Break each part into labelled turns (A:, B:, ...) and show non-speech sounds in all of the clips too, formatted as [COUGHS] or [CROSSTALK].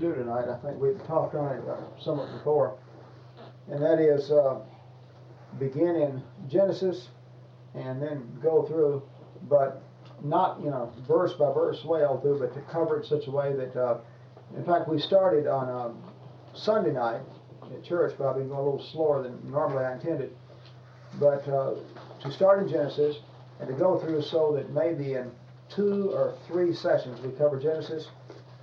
A: do tonight. I think we've talked on it uh, somewhat before. And that is uh, begin in Genesis and then go through, but not, you know, verse by verse way all through, but to cover it such a way that, uh, in fact, we started on um, Sunday night at church, but I've been going a little slower than normally I intended. But uh, to start in Genesis and to go through so that maybe in two or three sessions we cover Genesis,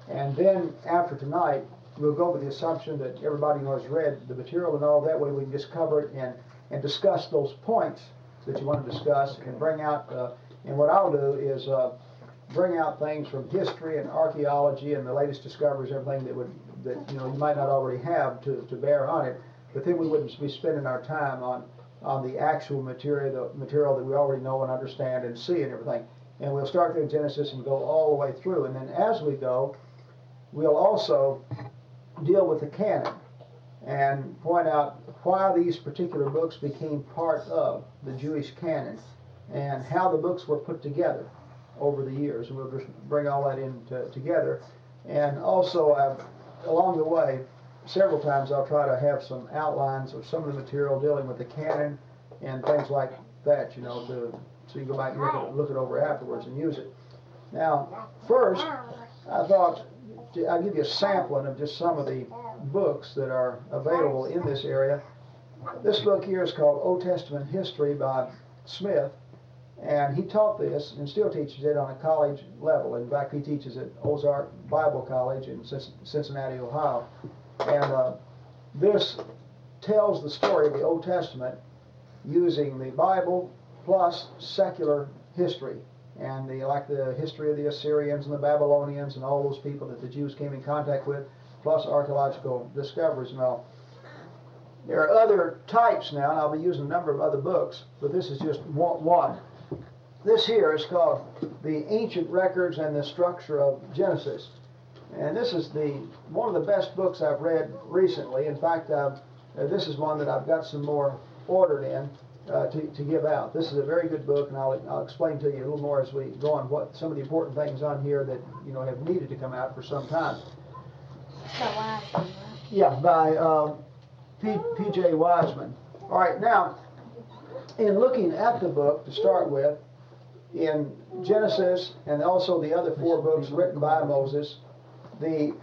A: and then after tonight we'll go with the assumption that everybody who has read the material and all that way we can just cover it and, and discuss those points that you want to discuss and bring out. Uh, and what I'll do is uh, bring out things from history and archaeology and the latest discoveries, everything that would that you know you might not already have to, to bear on it. But then we wouldn't be spending our time on on the actual material, the material that we already know and understand and see and everything. And we'll start in Genesis and go all the way through. And then as we go, we'll also deal with the canon and point out why these particular books became part of the Jewish canon and how the books were put together over the years. We'll just bring all that in to, together. And also, uh, along the way, several times I'll try to have some outlines of some of the material dealing with the canon and things like that, you know, to, so you go back and look look it over afterwards and use it. Now, first, I thought I'll give you a sampling of just some of the books that are available in this area. This book here is called Old Testament History by Smith, and he taught this and still teaches it on a college level. In fact, he teaches at Ozark Bible College in Cincinnati, Ohio. And uh, this tells the story of the Old Testament using the Bible plus secular history and the like the history of the Assyrians and the Babylonians and all those people that the Jews came in contact with, plus archaeological discoveries and all. There are other types now, and I'll be using a number of other books, but this is just one. This here is called The Ancient Records and the Structure of Genesis. And this is the one of the best books I've read recently. In fact, uh, this is one that I've got some more ordered in uh, to, to give out. This is a very good book, and I'll, I'll explain to you a little more as we go on what some of the important things on here that you know have needed to come out for some time. Yeah, by um, P.J. Wiseman. All right, now, in looking at the book to start with, in Genesis and also the other four books written by Moses, the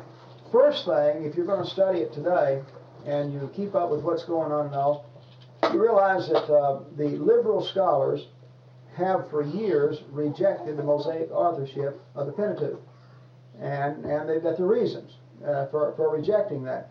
A: first thing, if you're going to study it today and you keep up with what's going on now, you realize that uh, the liberal scholars have for years rejected the Mosaic authorship of the Pentateuch. And, and they've got the reasons uh, for, for rejecting that.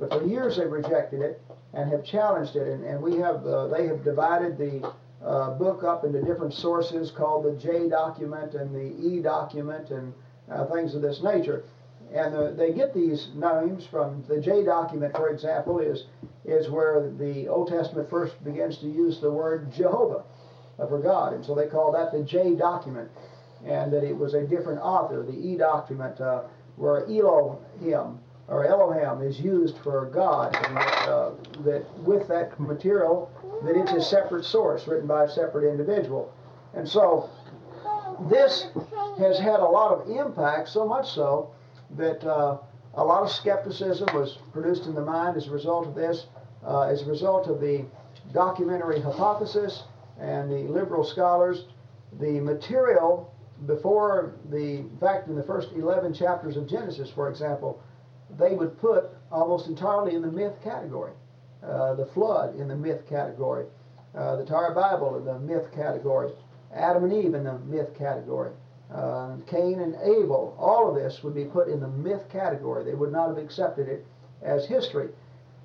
A: But for years they've rejected it and have challenged it. And, and we have, uh, they have divided the uh, book up into different sources called the J document and the E document and uh, things of this nature. And the, they get these names from the J document, for example, is, is where the Old Testament first begins to use the word Jehovah for God. And so they call that the J document. And that it was a different author, the E document, uh, where Elohim or Elohim is used for God. And that, uh, that with that material, that it's a separate source written by a separate individual. And so this has had a lot of impact, so much so that uh, a lot of skepticism was produced in the mind as a result of this, uh, as a result of the documentary hypothesis and the liberal scholars. The material before the in fact in the first 11 chapters of Genesis, for example, they would put almost entirely in the myth category. Uh, the flood in the myth category, uh, the Tower Babel in the myth category, Adam and Eve in the myth category uh, Cain and Abel, all of this would be put in the myth category. They would not have accepted it as history.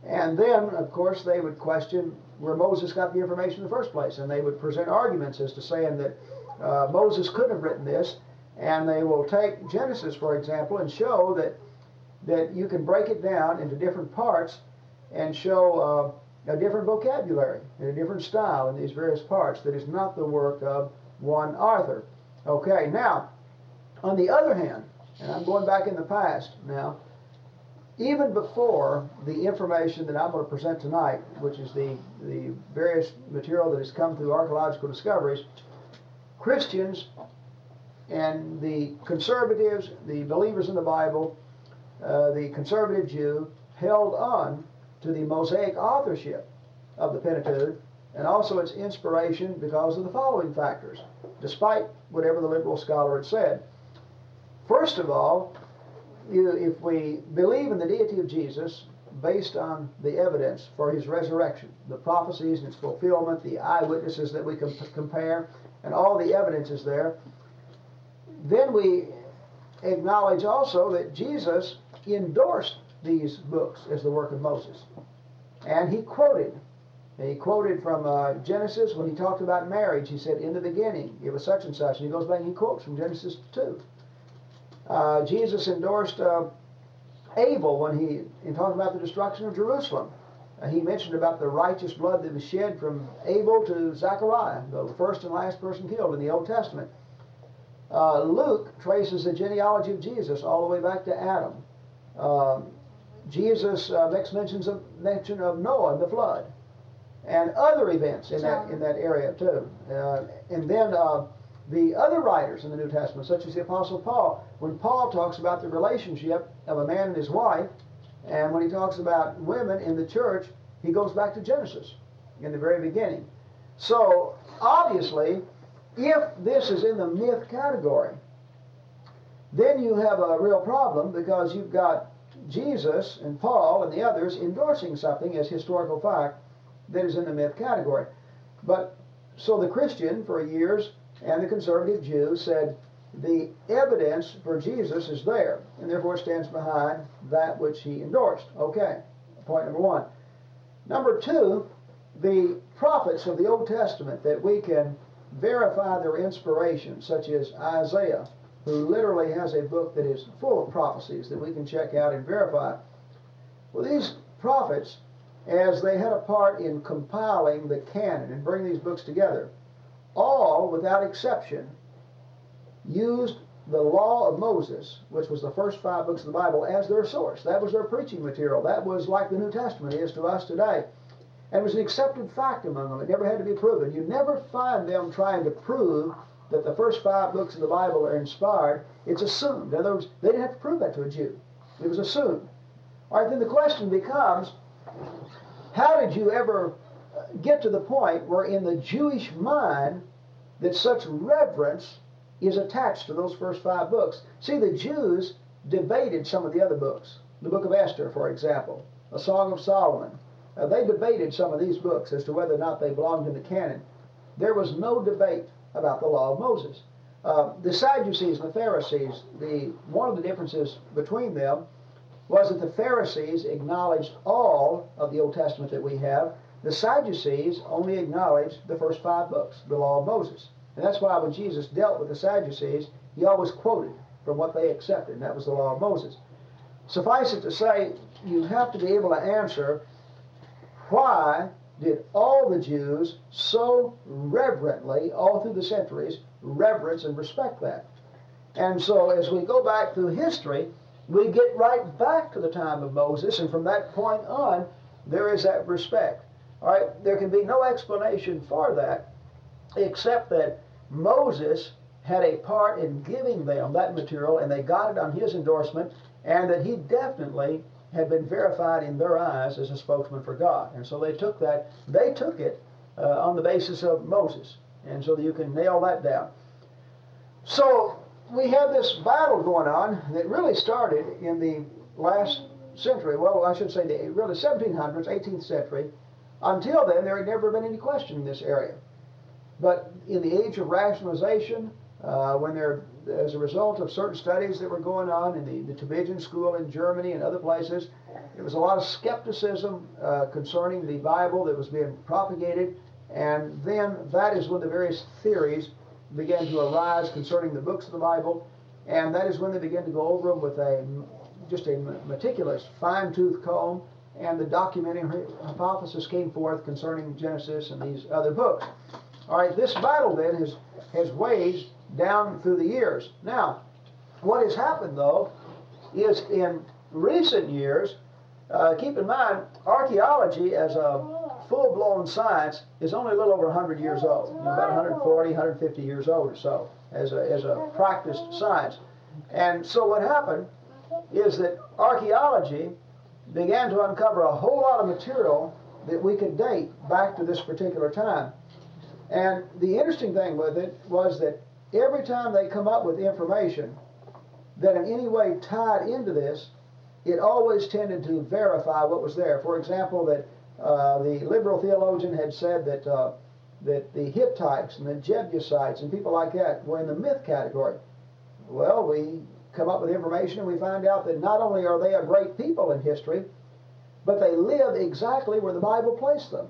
A: And then, of course, they would question where Moses got the information in the first place. And they would present arguments as to saying that uh, Moses couldn't have written this. And they will take Genesis, for example, and show that, that you can break it down into different parts and show uh, a different vocabulary and a different style in these various parts that is not the work of one author. Okay, now, on the other hand, and I'm going back in the past now, even before the information that I'm going to present tonight, which is the, the various material that has come through archaeological discoveries, Christians and the conservatives, the believers in the Bible, uh, the conservative Jew held on to the Mosaic authorship of the Pentateuch and also its inspiration because of the following factors, despite whatever the liberal scholar had said. First of all, you, if we believe in the deity of Jesus based on the evidence for his resurrection, the prophecies and its fulfillment, the eyewitnesses that we can compare, and all the evidence is there, then we acknowledge also that Jesus endorsed these books as the work of Moses. And he quoted. He quoted from uh, Genesis when he talked about marriage. He said, In the beginning, it was such and such. And he goes back and he quotes from Genesis 2. Uh, Jesus endorsed uh, Abel when he, in talking about the destruction of Jerusalem. Uh, he mentioned about the righteous blood that was shed from Abel to Zechariah, the first and last person killed in the Old Testament. Uh, Luke traces the genealogy of Jesus all the way back to Adam. Uh, Jesus uh, makes mentions of, mention of Noah and the flood, and other events in that in that area too. Uh, and then uh, the other writers in the New Testament, such as the Apostle Paul, when Paul talks about the relationship of a man and his wife, and when he talks about women in the church, he goes back to Genesis in the very beginning. So obviously if this is in the myth category, then you have a real problem because you've got Jesus and Paul and the others endorsing something as historical fact that is in the myth category. But so the Christian for years and the conservative Jew said the evidence for Jesus is there and therefore stands behind that which he endorsed. Okay, point number one. Number two, the prophets of the Old Testament that we can verify their inspiration, such as Isaiah, who literally has a book that is full of prophecies that we can check out and verify. Well, these prophets, as they had a part in compiling the canon and bringing these books together, all, without exception, used the law of Moses, which was the first five books of the Bible, as their source. That was their preaching material. That was like the New Testament is to us today. And it was an accepted fact among them. It never had to be proven. You never find them trying to prove that the first five books of the Bible are inspired. It's assumed. In other words, they didn't have to prove that to a Jew. It was assumed. All right, then the question becomes how did you ever uh, get to the point where in the Jewish mind that such reverence is attached to those first five books? See, the Jews debated some of the other books. The book of Esther, for example, a Song of Solomon, uh, they debated some of these books as to whether or not they belonged in the canon. There was no debate about the law of Moses. Uh, the Sadducees and the Pharisees, the, one of the differences between them was that the Pharisees acknowledged all of the Old Testament that we have. The Sadducees only acknowledged the first five books, the law of Moses. And that's why when Jesus dealt with the Sadducees, he always quoted from what they accepted, and that was the law of Moses. Suffice it to say, you have to be able to answer why did all the Jews so reverently, all through the centuries, reverence and respect that? And so as we go back through history, we get right back to the time of Moses, and from that point on, there is that respect. All right, there can be no explanation for that except that Moses had a part in giving them that material, and they got it on his endorsement, and that he definitely had been verified in their eyes as a spokesman for God. And so they took that, they took it uh, on the basis of Moses. And so you can nail that down. So we have this battle going on that really started in the last century. Well, I should say the really 1700s, 18th century. Until then, there had never been any question in this area. But in the age of rationalization, uh, when there, as a result of certain studies that were going on in the, the Tübingen school in Germany and other places, there was a lot of skepticism uh, concerning the Bible that was being propagated, and then that is when the various theories began to arise concerning the books of the Bible, and that is when they began to go over them with a just a meticulous, fine-tooth comb, and the documenting hypothesis came forth concerning Genesis and these other books. All right, this battle then has has waged down through the years. Now, what has happened though is in recent years, uh, keep in mind, archaeology as a full blown science is only a little over 100 years old, about 140, 150 years old or so, as a, as a practiced science. And so what happened is that archaeology began to uncover a whole lot of material that we could date back to this particular time. And the interesting thing with it was that every time they come up with information that in any way tied into this, it always tended to verify what was there. For example, that uh, the liberal theologian had said that uh, that the Hittites and the Jebusites and people like that were in the myth category. Well, we come up with information and we find out that not only are they a great people in history, but they live exactly where the Bible placed them.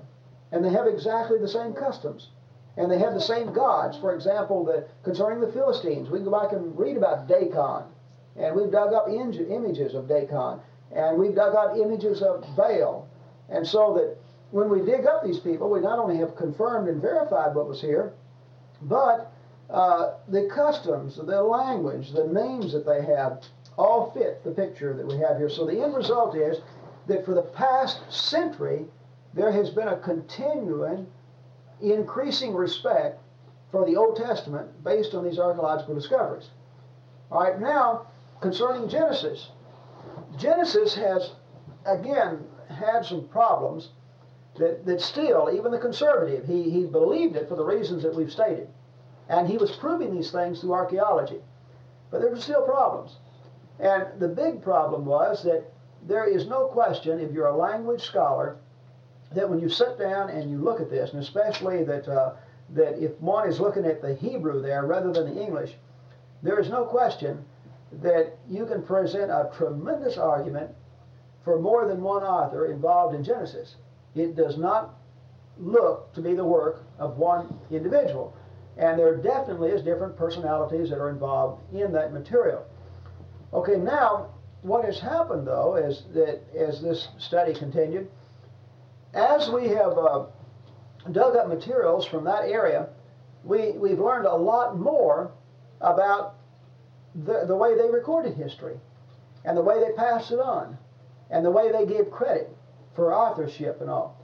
A: And they have exactly the same customs. And they have the same gods. For example, the, concerning the Philistines, we can go back and read about Dagon. And we've dug up in, images of Dagon. And we've dug out images of Baal. And so that when we dig up these people, we not only have confirmed and verified what was here, but uh, the customs, the language, the names that they have all fit the picture that we have here. So the end result is that for the past century, there has been a continuing, increasing respect for the Old Testament based on these archaeological discoveries. All right, now concerning Genesis. Genesis has, again, had some problems that, that still, even the conservative, he, he believed it for the reasons that we've stated. And he was proving these things through archaeology. But there were still problems. And the big problem was that there is no question, if you're a language scholar, that when you sit down and you look at this, and especially that, uh, that if one is looking at the Hebrew there rather than the English, there is no question that you can present a tremendous argument for more than one author involved in Genesis. It does not look to be the work of one individual. And there definitely is different personalities that are involved in that material. Okay, now what has happened though is that as this study continued, as we have uh, dug up materials from that area, we, we've learned a lot more about the, the way they recorded history and the way they passed it on and the way they gave credit for authorship and all.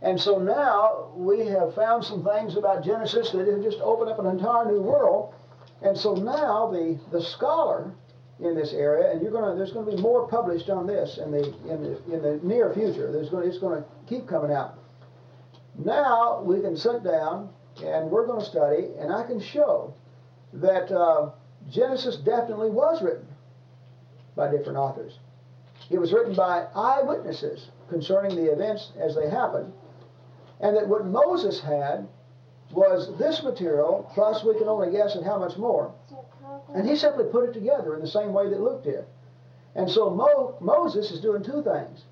A: And so now we have found some things about Genesis that have just opened up an entire new world. And so now the, the scholar in this area, and you're gonna there's gonna be more published on this in the in the in the near future. There's gonna it's gonna keep coming out. Now we can sit down and we're to study, and I can show that uh, Genesis definitely was written by different authors. It was written by eyewitnesses concerning the events as they happened, and that what Moses had was this material, plus we can only guess at how much more. And he simply put it together in the same way that Luke did. And so Mo, Moses is doing two things.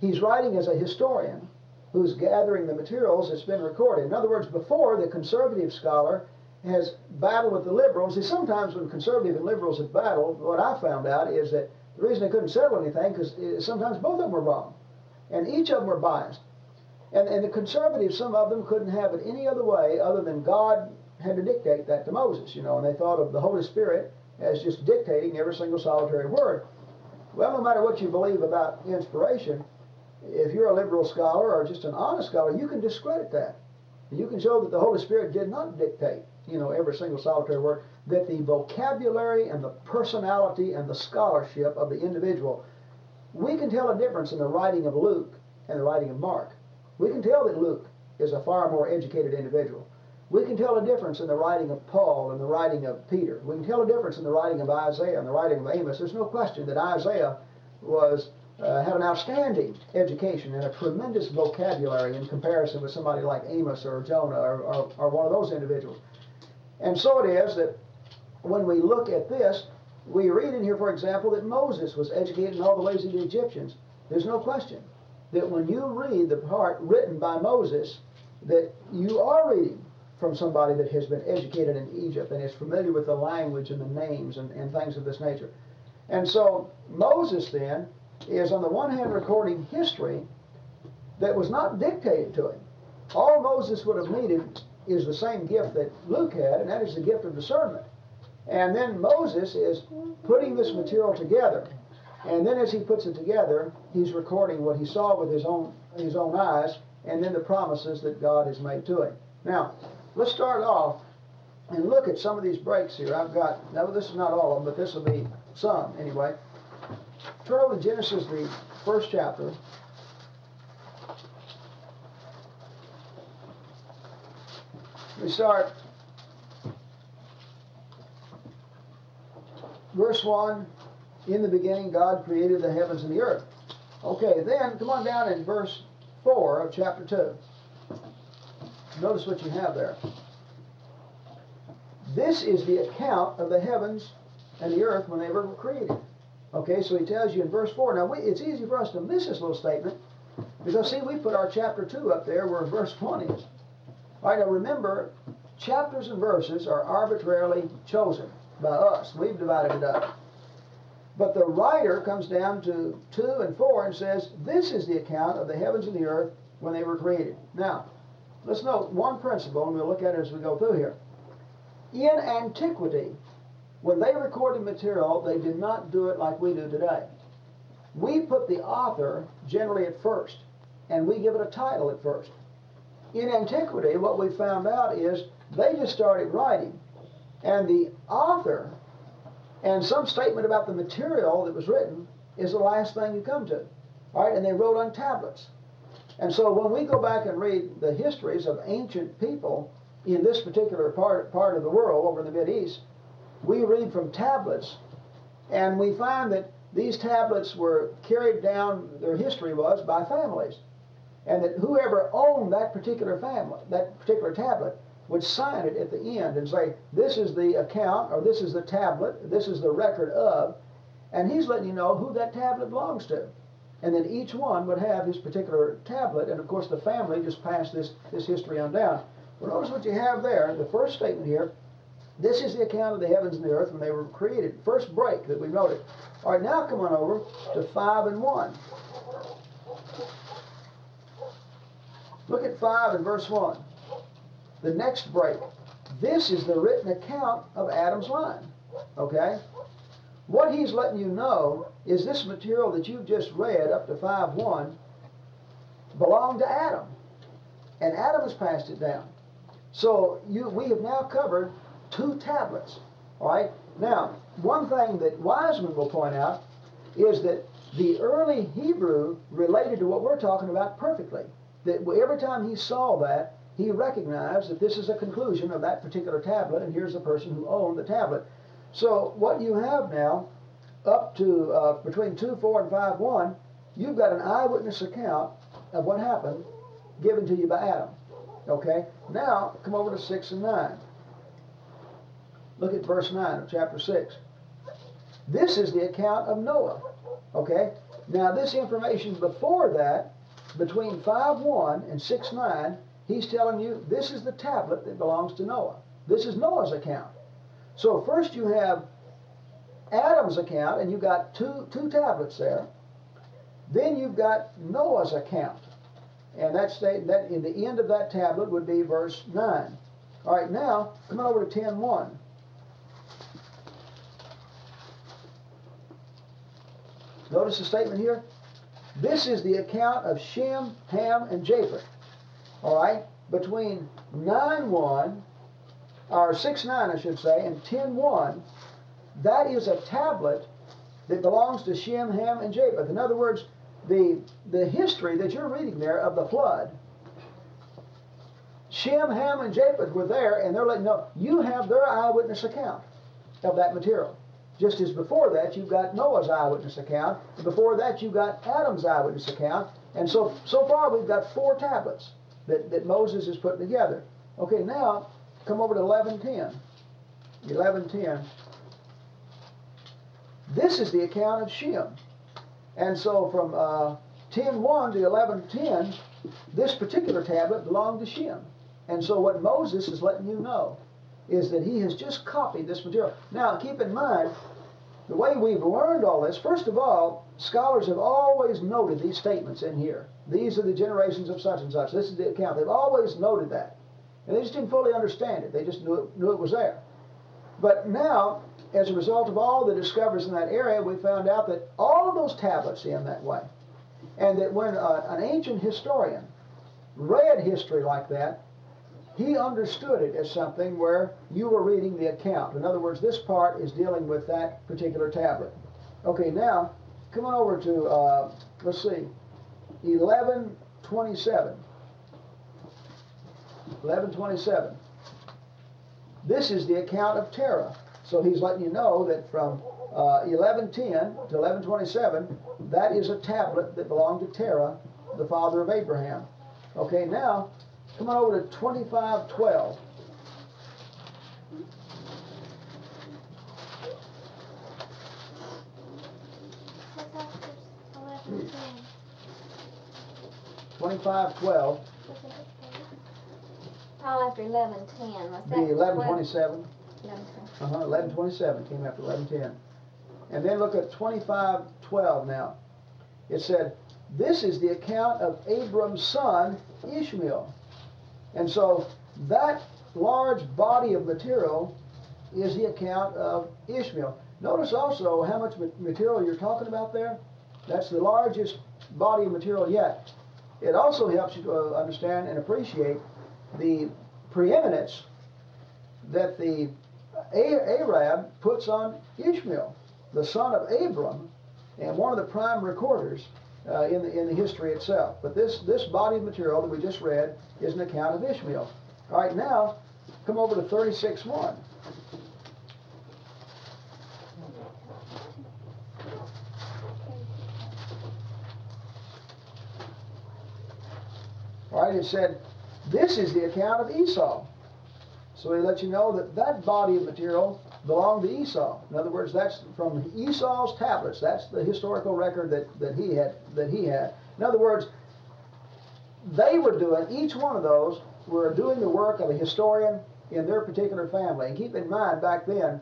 A: He's writing as a historian who's gathering the materials that's been recorded. In other words, before the conservative scholar has battled with the liberals, see, sometimes when conservative and liberals have battled, what I found out is that the reason they couldn't settle anything because eh, sometimes both of them were wrong, and each of them were biased. And, and the conservatives, some of them couldn't have it any other way other than God had to dictate that to Moses, you know, and they thought of the Holy Spirit as just dictating every single solitary word. Well, no matter what you believe about inspiration, if you're a liberal scholar or just an honest scholar, you can discredit that. You can show that the Holy Spirit did not dictate, you know, every single solitary word, that the vocabulary and the personality and the scholarship of the individual, we can tell a difference in the writing of Luke and the writing of Mark. We can tell that Luke is a far more educated individual. We can tell a difference in the writing of Paul and the writing of Peter. We can tell a difference in the writing of Isaiah and the writing of Amos. There's no question that Isaiah was uh, had an outstanding education and a tremendous vocabulary in comparison with somebody like Amos or Jonah or, or, or one of those individuals. And so it is that when we look at this, we read in here, for example, that Moses was educated in all the ways of the Egyptians. There's no question that when you read the part written by Moses, that you are reading from somebody that has been educated in Egypt and is familiar with the language and the names and, and things of this nature. And so Moses then is on the one hand recording history that was not dictated to him. All Moses would have needed is the same gift that Luke had, and that is the gift of discernment. And then Moses is putting this material together and then as he puts it together, he's recording what he saw with his own his own eyes, and then the promises that God has made to him. Now, let's start off and look at some of these breaks here. I've got now this is not all of them, but this will be some anyway. turn over to Genesis, the first chapter. We start verse 1 In the beginning, God created the heavens and the earth. Okay, then come on down in verse 4 of chapter 2. Notice what you have there. This is the account of the heavens and the earth when they were created. Okay, so he tells you in verse 4. Now, we, it's easy for us to miss this little statement because, see, we put our chapter 2 up there where verse 1 is. All right, now remember, chapters and verses are arbitrarily chosen by us. We've divided it up. But the writer comes down to 2 and 4 and says, This is the account of the heavens and the earth when they were created. Now, let's note one principle, and we'll look at it as we go through here. In antiquity, when they recorded material, they did not do it like we do today. We put the author generally at first, and we give it a title at first. In antiquity, what we found out is they just started writing, and the author and some statement about the material that was written is the last thing you come to. All right, and they wrote on tablets. And so when we go back and read the histories of ancient people in this particular part, part of the world over in the East, we read from tablets, and we find that these tablets were carried down, their history was, by families. And that whoever owned that particular family, that particular tablet, would sign it at the end and say, This is the account, or this is the tablet, this is the record of, and he's letting you know who that tablet belongs to. And then each one would have his particular tablet, and of course the family just passed this, this history on down. Well, notice what you have there. The first statement here this is the account of the heavens and the earth when they were created. First break that we noted. All right, now come on over to 5 and 1. Look at 5 and verse 1. The next break. This is the written account of Adam's line. Okay? What he's letting you know is this material that you've just read up to 5 1 belonged to Adam. And Adam has passed it down. So you, we have now covered two tablets. All right? Now, one thing that Wiseman will point out is that the early Hebrew related to what we're talking about perfectly. That every time he saw that, he recognized that this is a conclusion of that particular tablet, and here's the person who owned the tablet. So what you have now, up to uh, between 2, 4, and 5, 1, you've got an eyewitness account of what happened given to you by Adam. Okay? Now, come over to 6 and 9. Look at verse 9 of chapter 6. This is the account of Noah. Okay? Now, this information before that, between 5 1 and 6 9, he's telling you this is the tablet that belongs to Noah. This is Noah's account. So, first you have Adam's account, and you've got two, two tablets there. Then you've got Noah's account. And that's that in the end of that tablet would be verse 9. All right, now come on over to 10 1. Notice the statement here. This is the account of Shem, Ham, and Japheth. All right? Between 9 1, or 6 9, I should say, and 10 1, that is a tablet that belongs to Shem, Ham, and Japheth. In other words, the, the history that you're reading there of the flood, Shem, Ham, and Japheth were there, and they're letting know you have their eyewitness account of that material. Just as before that, you've got Noah's eyewitness account. Before that, you've got Adam's eyewitness account. And so, so far, we've got four tablets that, that Moses is putting together. Okay, now, come over to 1110. 1110. This is the account of Shem. And so from uh, 10.1 to 11.10, this particular tablet belonged to Shem. And so what Moses is letting you know is that he has just copied this material. Now, keep in mind, the way we've learned all this, first of all, scholars have always noted these statements in here. These are the generations of such and such. This is the account. They've always noted that. And they just didn't fully understand it. They just knew it, knew it was there. But now, as a result of all the discoveries in that area, we found out that all of those tablets end that way. And that when uh, an ancient historian read history like that, he understood it as something where you were reading the account. In other words, this part is dealing with that particular tablet. Okay, now come on over to, uh, let's see, eleven twenty-seven. Eleven twenty-seven. This is the account of Terah. So he's letting you know that from uh, 1110 to 1127, that is a tablet that belonged to Terah, the father of Abraham. Okay, now come on over to 2512.
B: What's after eleven ten?
A: 2512
B: Oh, after eleven ten, was that?
A: be 1127.
B: Eleven ten.
A: Uh-huh, 1127 came after 1110. And then look at 2512 now. It said, This is the account of Abram's son, Ishmael. And so that large body of material is the account of Ishmael. Notice also how much material you're talking about there. That's the largest body of material yet. It also helps you to uh, understand and appreciate the preeminence that the Arab puts on Ishmael, the son of Abram, and one of the prime recorders uh, in, the, in the history itself. But this, this body of material that we just read is an account of Ishmael. All right, now come over to 36:1. out and said, This is the account of Esau. So he let you know that that body of material belonged to Esau. In other words, that's from Esau's tablets. That's the historical record that, that he had that he had. In other words, they were doing each one of those were doing the work of a historian in their particular family. And keep in mind back then,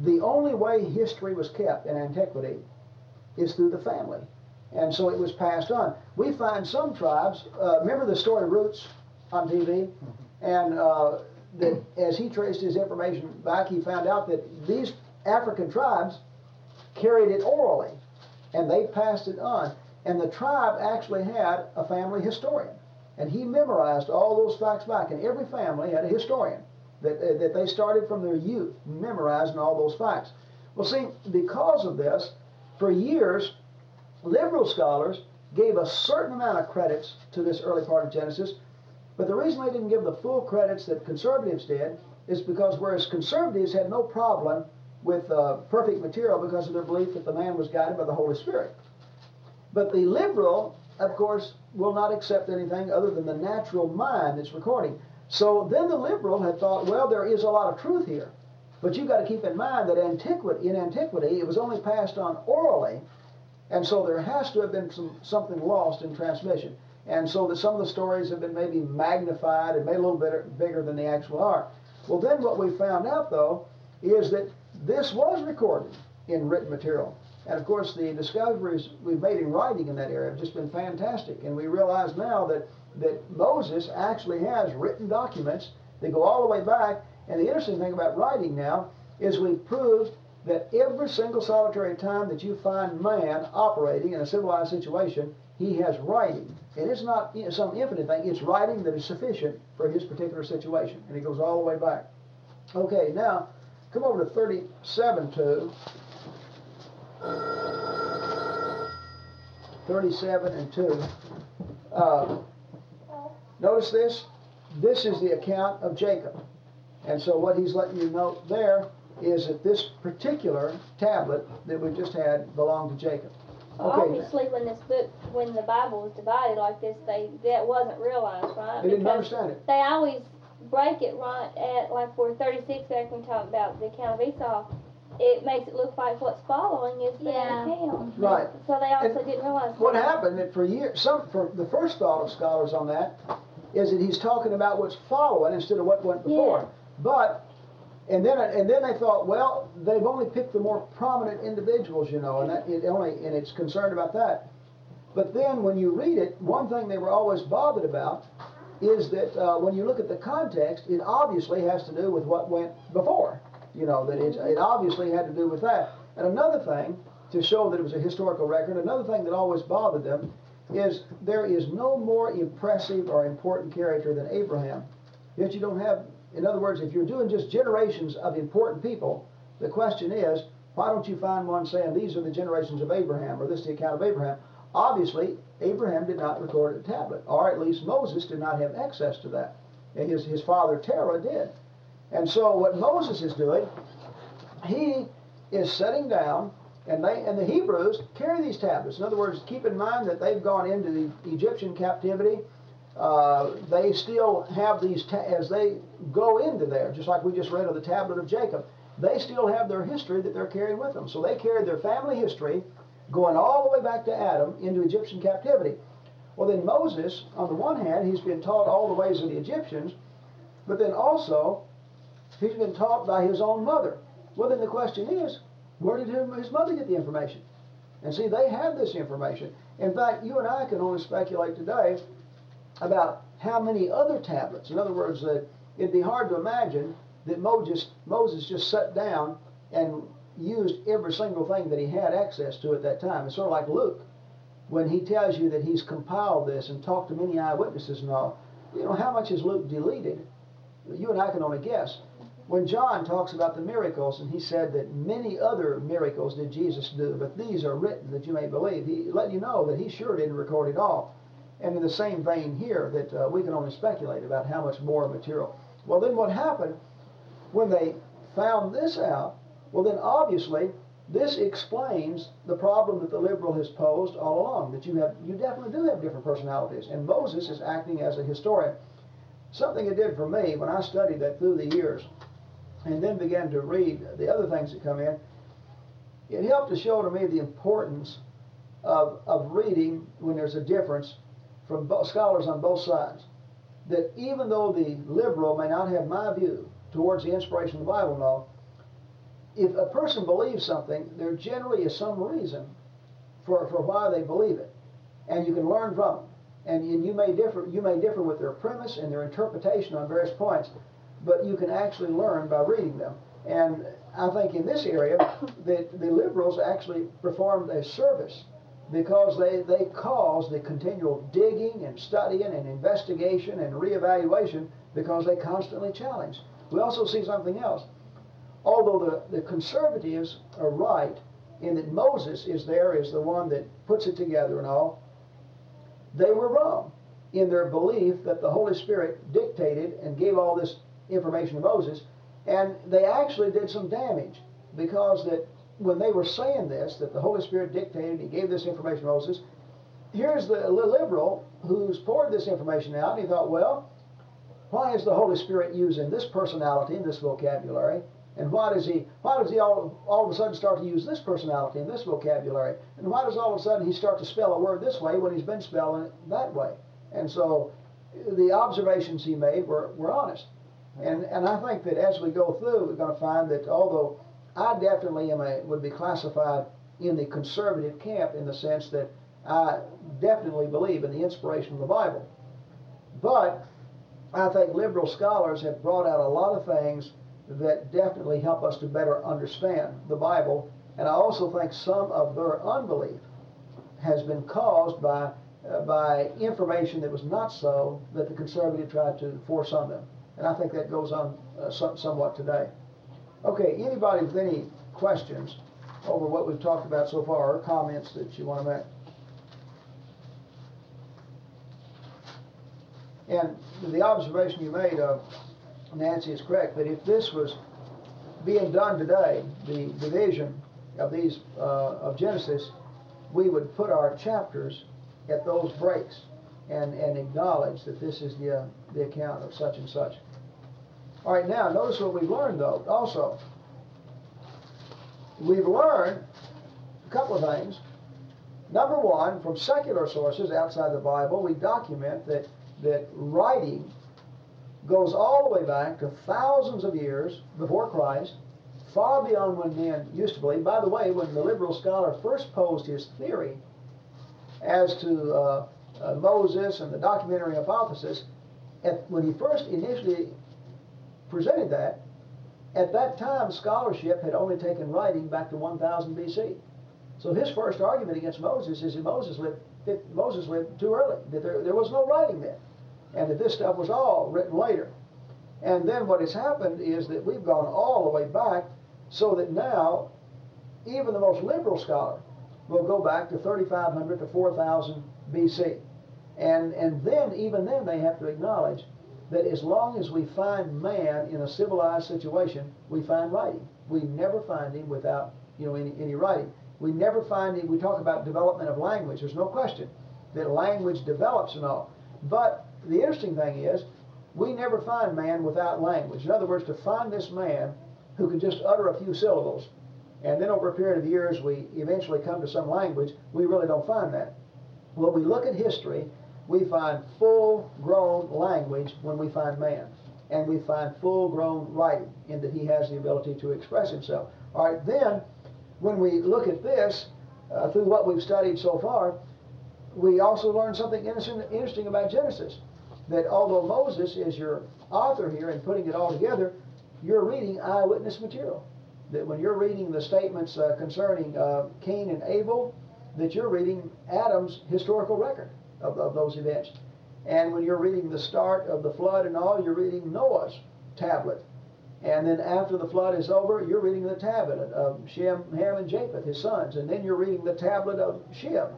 A: the only way history was kept in antiquity is through the family. And so it was passed on. We find some tribes, uh, remember the story Roots on TV? And uh, that as he traced his information back, he found out that these African tribes carried it orally and they passed it on. And the tribe actually had a family historian. And he memorized all those facts back. And every family had a historian that, uh, that they started from their youth memorizing all those facts. Well, see, because of this, for years, liberal scholars gave a certain amount of credits to this early part of Genesis, but the reason they didn't give the full credits that conservatives did is because whereas conservatives had no problem with uh, perfect material because of their belief that the man was guided by the Holy Spirit. But the liberal, of course, will not accept anything other than the natural mind that's recording. So then the liberal had thought, well, there is a lot of truth here. But you've got to keep in mind that antiquity, in antiquity, it was only passed on orally, and so there has to have been some, something lost in transmission. And so that some of the stories have been maybe magnified and made a little bit bigger than they actually are. Well, then what we found out, though, is that this was recorded in written material. And of course, the discoveries we've made in writing in that area have just been fantastic. And we realize now that, that Moses actually has written documents that go all the way back. And the interesting thing about writing now is we've proved that every single solitary time that you find man operating in a civilized situation, he has writing. And it's not some infinite thing, it's writing that is sufficient for his particular situation. And it goes all the way back. Okay, now come over to 37 2. 37 and 2. Uh, notice this. This is the account of Jacob. And so what he's letting you know there is that this particular tablet that we just had belonged to Jacob.
C: Well,
A: Okay.
C: obviously, when this book, when the Bible was divided like this, they that wasn't realized, right?
A: They didn't
C: Because
A: understand it.
C: They always break it right at like where 36 back when we talk about the account of Esau. It makes it look like what's following is the
B: Yeah.
C: account.
A: Right.
C: So they also
A: And
C: didn't realize
A: What
C: that.
A: happened that for years, some for the first thought of scholars on that is that he's talking about what's following instead of what went before.
C: Yeah.
A: But and then and then they thought, well, they've only picked the more prominent individuals, you know, and that it only and it's concerned about that. But then when you read it, one thing they were always bothered about is that uh, when you look at the context, it obviously has to do with what went before. You know that it, it obviously had to do with that. And another thing to show that it was a historical record, another thing that always bothered them is there is no more impressive or important character than Abraham. Yet you don't have, in other words, if you're doing just generations of important people, the question is, why don't you find one saying these are the generations of Abraham or this is the account of Abraham? Obviously, Abraham did not record a tablet, or at least Moses did not have access to that. His, his father Terah did. And so what Moses is doing, he is setting down, and they and the Hebrews carry these tablets. In other words, keep in mind that they've gone into the Egyptian captivity. Uh, they still have these ta- as they go into there, just like we just read of the tablet of Jacob. They still have their history that they're carrying with them. So they carried their family history, going all the way back to Adam into Egyptian captivity. Well, then Moses, on the one hand, he's been taught all the ways of the Egyptians, but then also he's been taught by his own mother. Well, then the question is, where did his mother get the information? And see, they had this information. In fact, you and I can only speculate today about how many other tablets. In other words, that it'd be hard to imagine that Moses, Moses just sat down and used every single thing that he had access to at that time. It's sort of like Luke, when he tells you that he's compiled this and talked to many eyewitnesses and all. You know, how much is Luke deleted? You and I can only guess. When John talks about the miracles, and he said that many other miracles did Jesus do, but these are written that you may believe. He let you know that he sure didn't record it all. And in the same vein here, that uh, we can only speculate about how much more material. Well, then what happened when they found this out? Well, then obviously this explains the problem that the liberal has posed all along. That you have, you definitely do have different personalities, and Moses is acting as a historian. Something it did for me when I studied that through the years, and then began to read the other things that come in. It helped to show to me the importance of, of reading when there's a difference from scholars on both sides. That even though the liberal may not have my view towards the inspiration of the Bible, no, if a person believes something, there generally is some reason for, for why they believe it. And you can learn from them. And, and you may differ you may differ with their premise and their interpretation on various points, but you can actually learn by reading them. And I think in this area [COUGHS] that the liberals actually performed a service because they, they caused the continual digging and studying and investigation and reevaluation because they constantly challenge. We also see something else. Although the, the conservatives are right in that Moses is there as the one that puts it together and all, they were wrong in their belief that the Holy Spirit dictated and gave all this information to Moses, and they actually did some damage because that when they were saying this, that the Holy Spirit dictated, He gave this information to Moses. Here's the liberal who's poured this information out, and he thought, well, why is the Holy Spirit using this personality in this vocabulary? And why does he why does he all, all of a sudden start to use this personality and this vocabulary? And why does all of a sudden he start to spell a word this way when he's been spelling it that way? And so the observations he made were, were honest. And and I think that as we go through, we're going to find that although I definitely am a would be classified in the conservative camp in the sense that I definitely believe in the inspiration of the Bible. But I think liberal scholars have brought out a lot of things that definitely help us to better understand the Bible. And I also think some of their unbelief has been caused by uh, by information that was not so that the conservative tried to force on them. And I think that goes on uh, some, somewhat today. Okay, anybody with any questions over what we've talked about so far or comments that you want to make? And the observation you made of Nancy is correct, that if this was being done today, the division of these, uh, of Genesis, we would put our chapters at those breaks and, and acknowledge that this is the, uh, the account of such and such. All right, now notice what we've learned though, also. We've learned a couple of things. Number one, from secular sources outside the Bible, we document that, that writing goes all the way back to thousands of years before Christ, far beyond when men used to believe. By the way, when the liberal scholar first posed his theory as to uh, uh, Moses and the documentary hypothesis, at, when he first initially presented that, at that time scholarship had only taken writing back to 1000 BC. So his first argument against Moses is that Moses lived, Moses lived too early, that there, there was no writing then and that this stuff was all written later. And then what has happened is that we've gone all the way back so that now even the most liberal scholar will go back to 3,500 to 4,000 BC. And, and then, even then, they have to acknowledge that as long as we find man in a civilized situation, we find writing. We never find him without, you know, any, any writing. We never find him, we talk about development of language. There's no question that language develops and all. But the interesting thing is, we never find man without language. In other words, to find this man who can just utter a few syllables, and then over a period of years we eventually come to some language, we really don't find that. Well, we look at history, we find full grown language when we find man. And we find full grown writing in that he has the ability to express himself. All right, then, when we look at this, uh, through what we've studied so far, we also learn something interesting about Genesis. That although Moses is your author here and putting it all together, you're reading eyewitness material. That when you're reading the statements uh, concerning uh, Cain and Abel, that you're reading Adam's historical record of, of those events. And when you're reading the start of the flood and all, you're reading Noah's tablet. And then after the flood is over, you're reading the tablet of Shem, Ham, and Japheth, his sons. And then you're reading the tablet of Shem.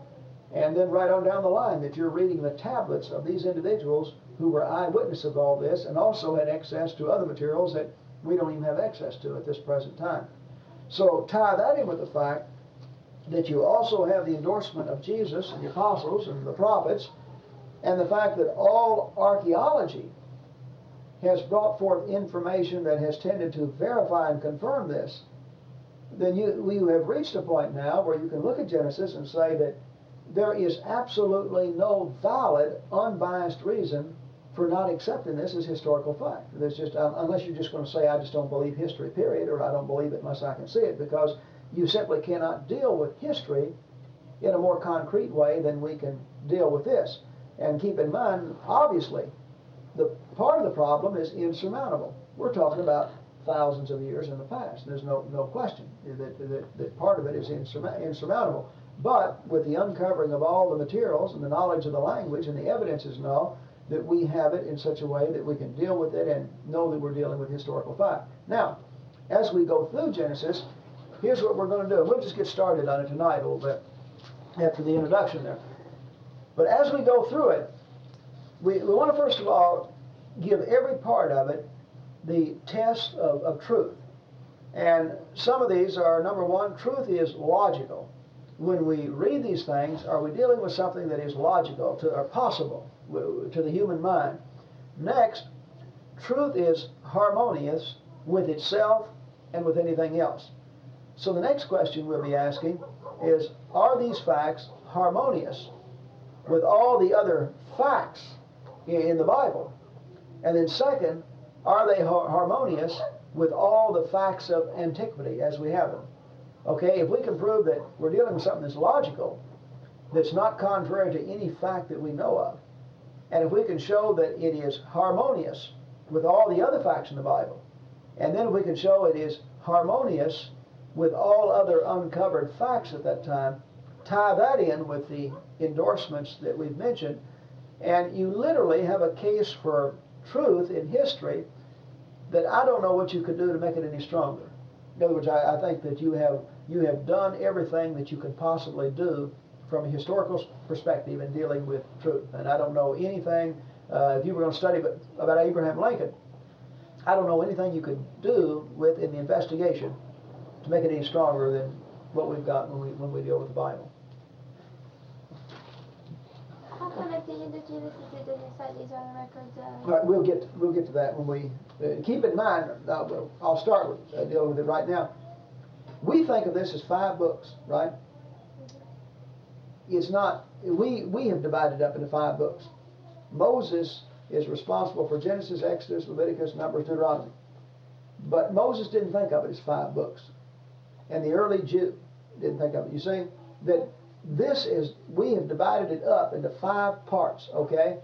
A: And then right on down the line that you're reading the tablets of these individuals who were eyewitness of all this and also had access to other materials that we don't even have access to at this present time. So tie that in with the fact that you also have the endorsement of Jesus and the apostles and the prophets, and the fact that all archaeology has brought forth information that has tended to verify and confirm this, then you, we have reached a point now where you can look at Genesis and say that there is absolutely no valid, unbiased reason for not accepting this as historical fact. There's just unless you're just going to say I just don't believe history, period, or I don't believe it unless I can see it, because you simply cannot deal with history in a more concrete way than we can deal with this. And keep in mind, obviously, the part of the problem is insurmountable. We're talking about thousands of years in the past. There's no no question that that, that part of it is insurmountable. But with the uncovering of all the materials and the knowledge of the language and the evidences all, that we have it in such a way that we can deal with it and know that we're dealing with historical fact. Now, as we go through Genesis, here's what we're going to do. We'll just get started on it tonight a little bit after the introduction there. But as we go through it, we, we want to first of all give every part of it the test of, of truth. And some of these are number one, truth is logical. When we read these things, are we dealing with something that is logical to, or possible to the human mind? Next, truth is harmonious with itself and with anything else. So the next question we'll be asking is Are these facts harmonious with all the other facts in the Bible? And then, second, are they harmonious with all the facts of antiquity as we have them? Okay, if we can prove that we're dealing with something that's logical, that's not contrary to any fact that we know of, and if we can show that it is harmonious with all the other facts in the Bible, and then we can show it is harmonious with all other uncovered facts at that time, tie that in with the endorsements that we've mentioned, and you literally have a case for truth in history that I don't know what you could do to make it any stronger. In other words, I, I think that you have you have done everything that you could possibly do from a historical perspective in dealing with truth. And I don't know anything. Uh, if you were going to study about Abraham Lincoln, I don't know anything you could do with in the investigation to make it any stronger than what we've got when we when we deal with the Bible.
B: How come at the end of Genesis it doesn't say these are records of?
A: All right, we'll get we'll get to that when we uh, keep in mind. Uh, I'll start with uh, dealing with it right now. We think of this as five books, right? It's not. We we have divided up into five books. Moses is responsible for Genesis, Exodus, Leviticus, Numbers, Deuteronomy. But Moses didn't think of it as five books, and the early Jew didn't think of it. You see that this is we have divided it up into five parts. Okay,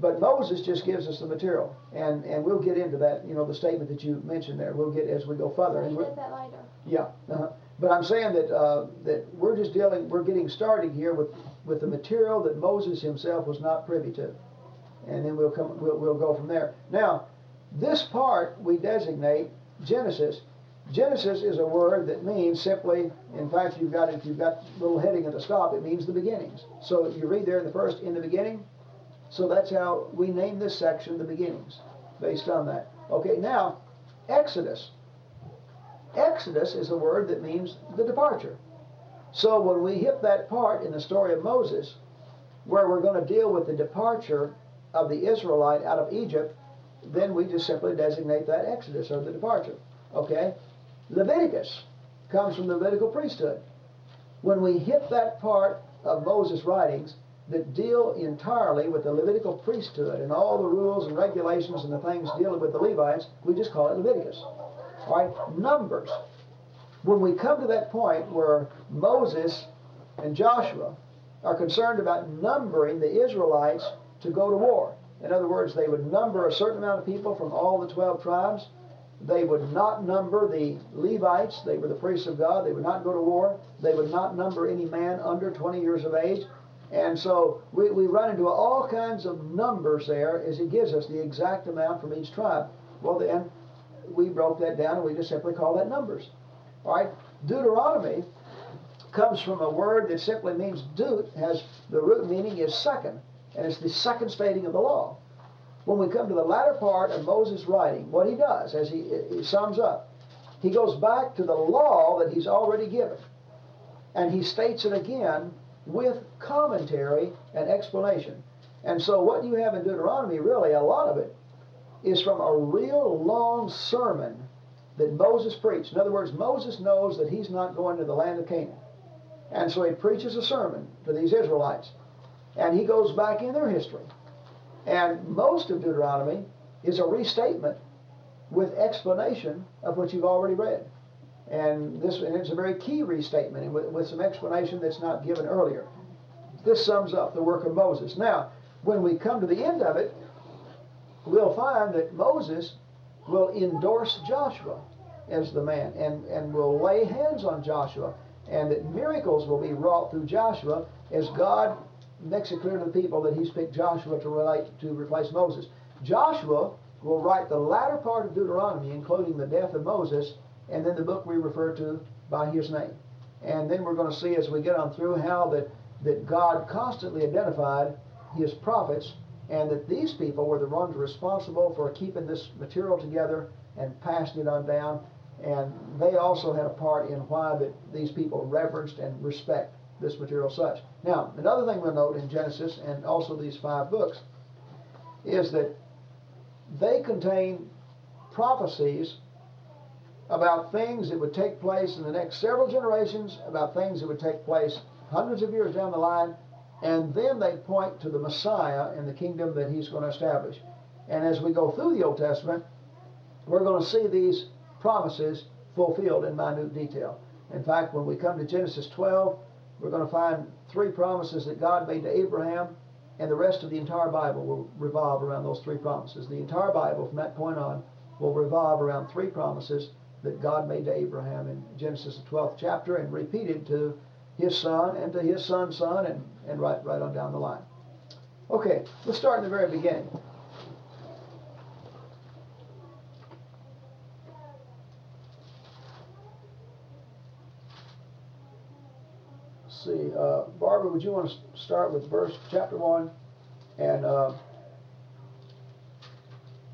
A: but Moses just gives us the material, and and we'll get into that. You know, the statement that you mentioned there. We'll get as we go further. We're-
B: does that later.
A: yeah, uh-huh. but I'm saying that uh, that we're just dealing, we're getting started here with with the material that Moses himself was not privy to, and then we'll come, we'll, we'll go from there. Now, this part we designate Genesis, Genesis is a word that means simply, in fact, you've got if you've got a little heading at the stop, it means the beginnings. So you read there in the first, in the beginning. So that's how we name this section the beginnings, based on that. Okay, now Exodus. Exodus is a word that means the departure. So when we hit that part in the story of Moses, where we're going to deal with the departure of the Israelite out of Egypt, then we just simply designate that Exodus or the departure. Okay? Leviticus comes from the Levitical priesthood. When we hit that part of Moses' writings that deal entirely with the Levitical priesthood and all the rules and regulations and the things dealing with the Levites, we just call it Leviticus. All right? Numbers. When we come to that point where Moses and Joshua are concerned about numbering the Israelites to go to war, in other words, they would number a certain amount of people from all the 12 tribes. They would not number the Levites. They were the priests of God. They would not go to war. They would not number any man under 20 years of age. And so we, we run into all kinds of numbers there as he gives us the exact amount from each tribe. Well, then we broke that down and we just simply call that numbers. All right? Deuteronomy comes from a word that simply means deut, has the root meaning is second and it's the second stating of the law. When we come to the latter part of Moses' writing, what he does, as he, he sums up, he goes back to the law that he's already given, and he states it again with commentary and explanation. And so, what you have in Deuteronomy, really, a lot of it, is from a real long sermon that Moses preached. In other words, Moses knows that he's not going to the land of Canaan. And so he preaches a sermon to these Israelites and he goes back in their history. And most of Deuteronomy is a restatement with explanation of what you've already read. And this and it's a very key restatement and with, with some explanation that's not given earlier. This sums up the work of Moses. Now, when we come to the end of it, we'll find that Moses will endorse Joshua as the man and, and will lay hands on Joshua and that miracles will be wrought through Joshua as God makes it clear to the people that he's picked Joshua to relate to replace Moses. Joshua will write the latter part of Deuteronomy, including the death of Moses, and then the book we refer to by his name. And then we're going to see as we get on through how that, that God constantly identified his prophets and that these people were the ones responsible for keeping this material together and passing it on down. And they also had a part in why that these people reverenced and respect this material such. Now, another thing we'll note in Genesis and also these five books is that they contain prophecies about things that would take place in the next several generations, about things that would take place hundreds of years down the line, and then they point to the Messiah and the kingdom that he's going to establish. And as we go through the Old Testament, we're going to see these promises fulfilled in minute detail. In fact, when we come to Genesis 12, we're going to find three promises that God made to Abraham, and the rest of the entire Bible will revolve around those three promises. The entire Bible, from that point on, will revolve around three promises that God made to Abraham in Genesis, the 12th chapter, and repeated to his son and to his son's son, and, and right, right on down the line. Okay, let's start in the very beginning. See. Uh, Barbara, would you want to start with verse chapter one, and uh,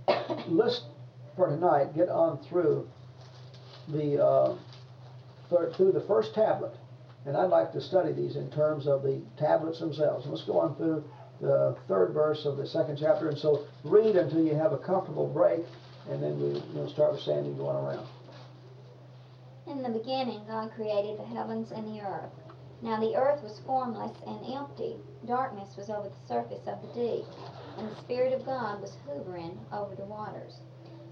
A: [COUGHS] let's for tonight get on through the uh, through the first tablet, and I'd like to study these in terms of the tablets themselves. let's go on through the third verse of the second chapter, and so read until you have a comfortable break, and then we, will start with Sandy going around.
D: In the beginning, God created the heavens and the earth. Now the earth was formless and empty. Darkness was over the surface of the deep, and the Spirit of God was hovering over the waters.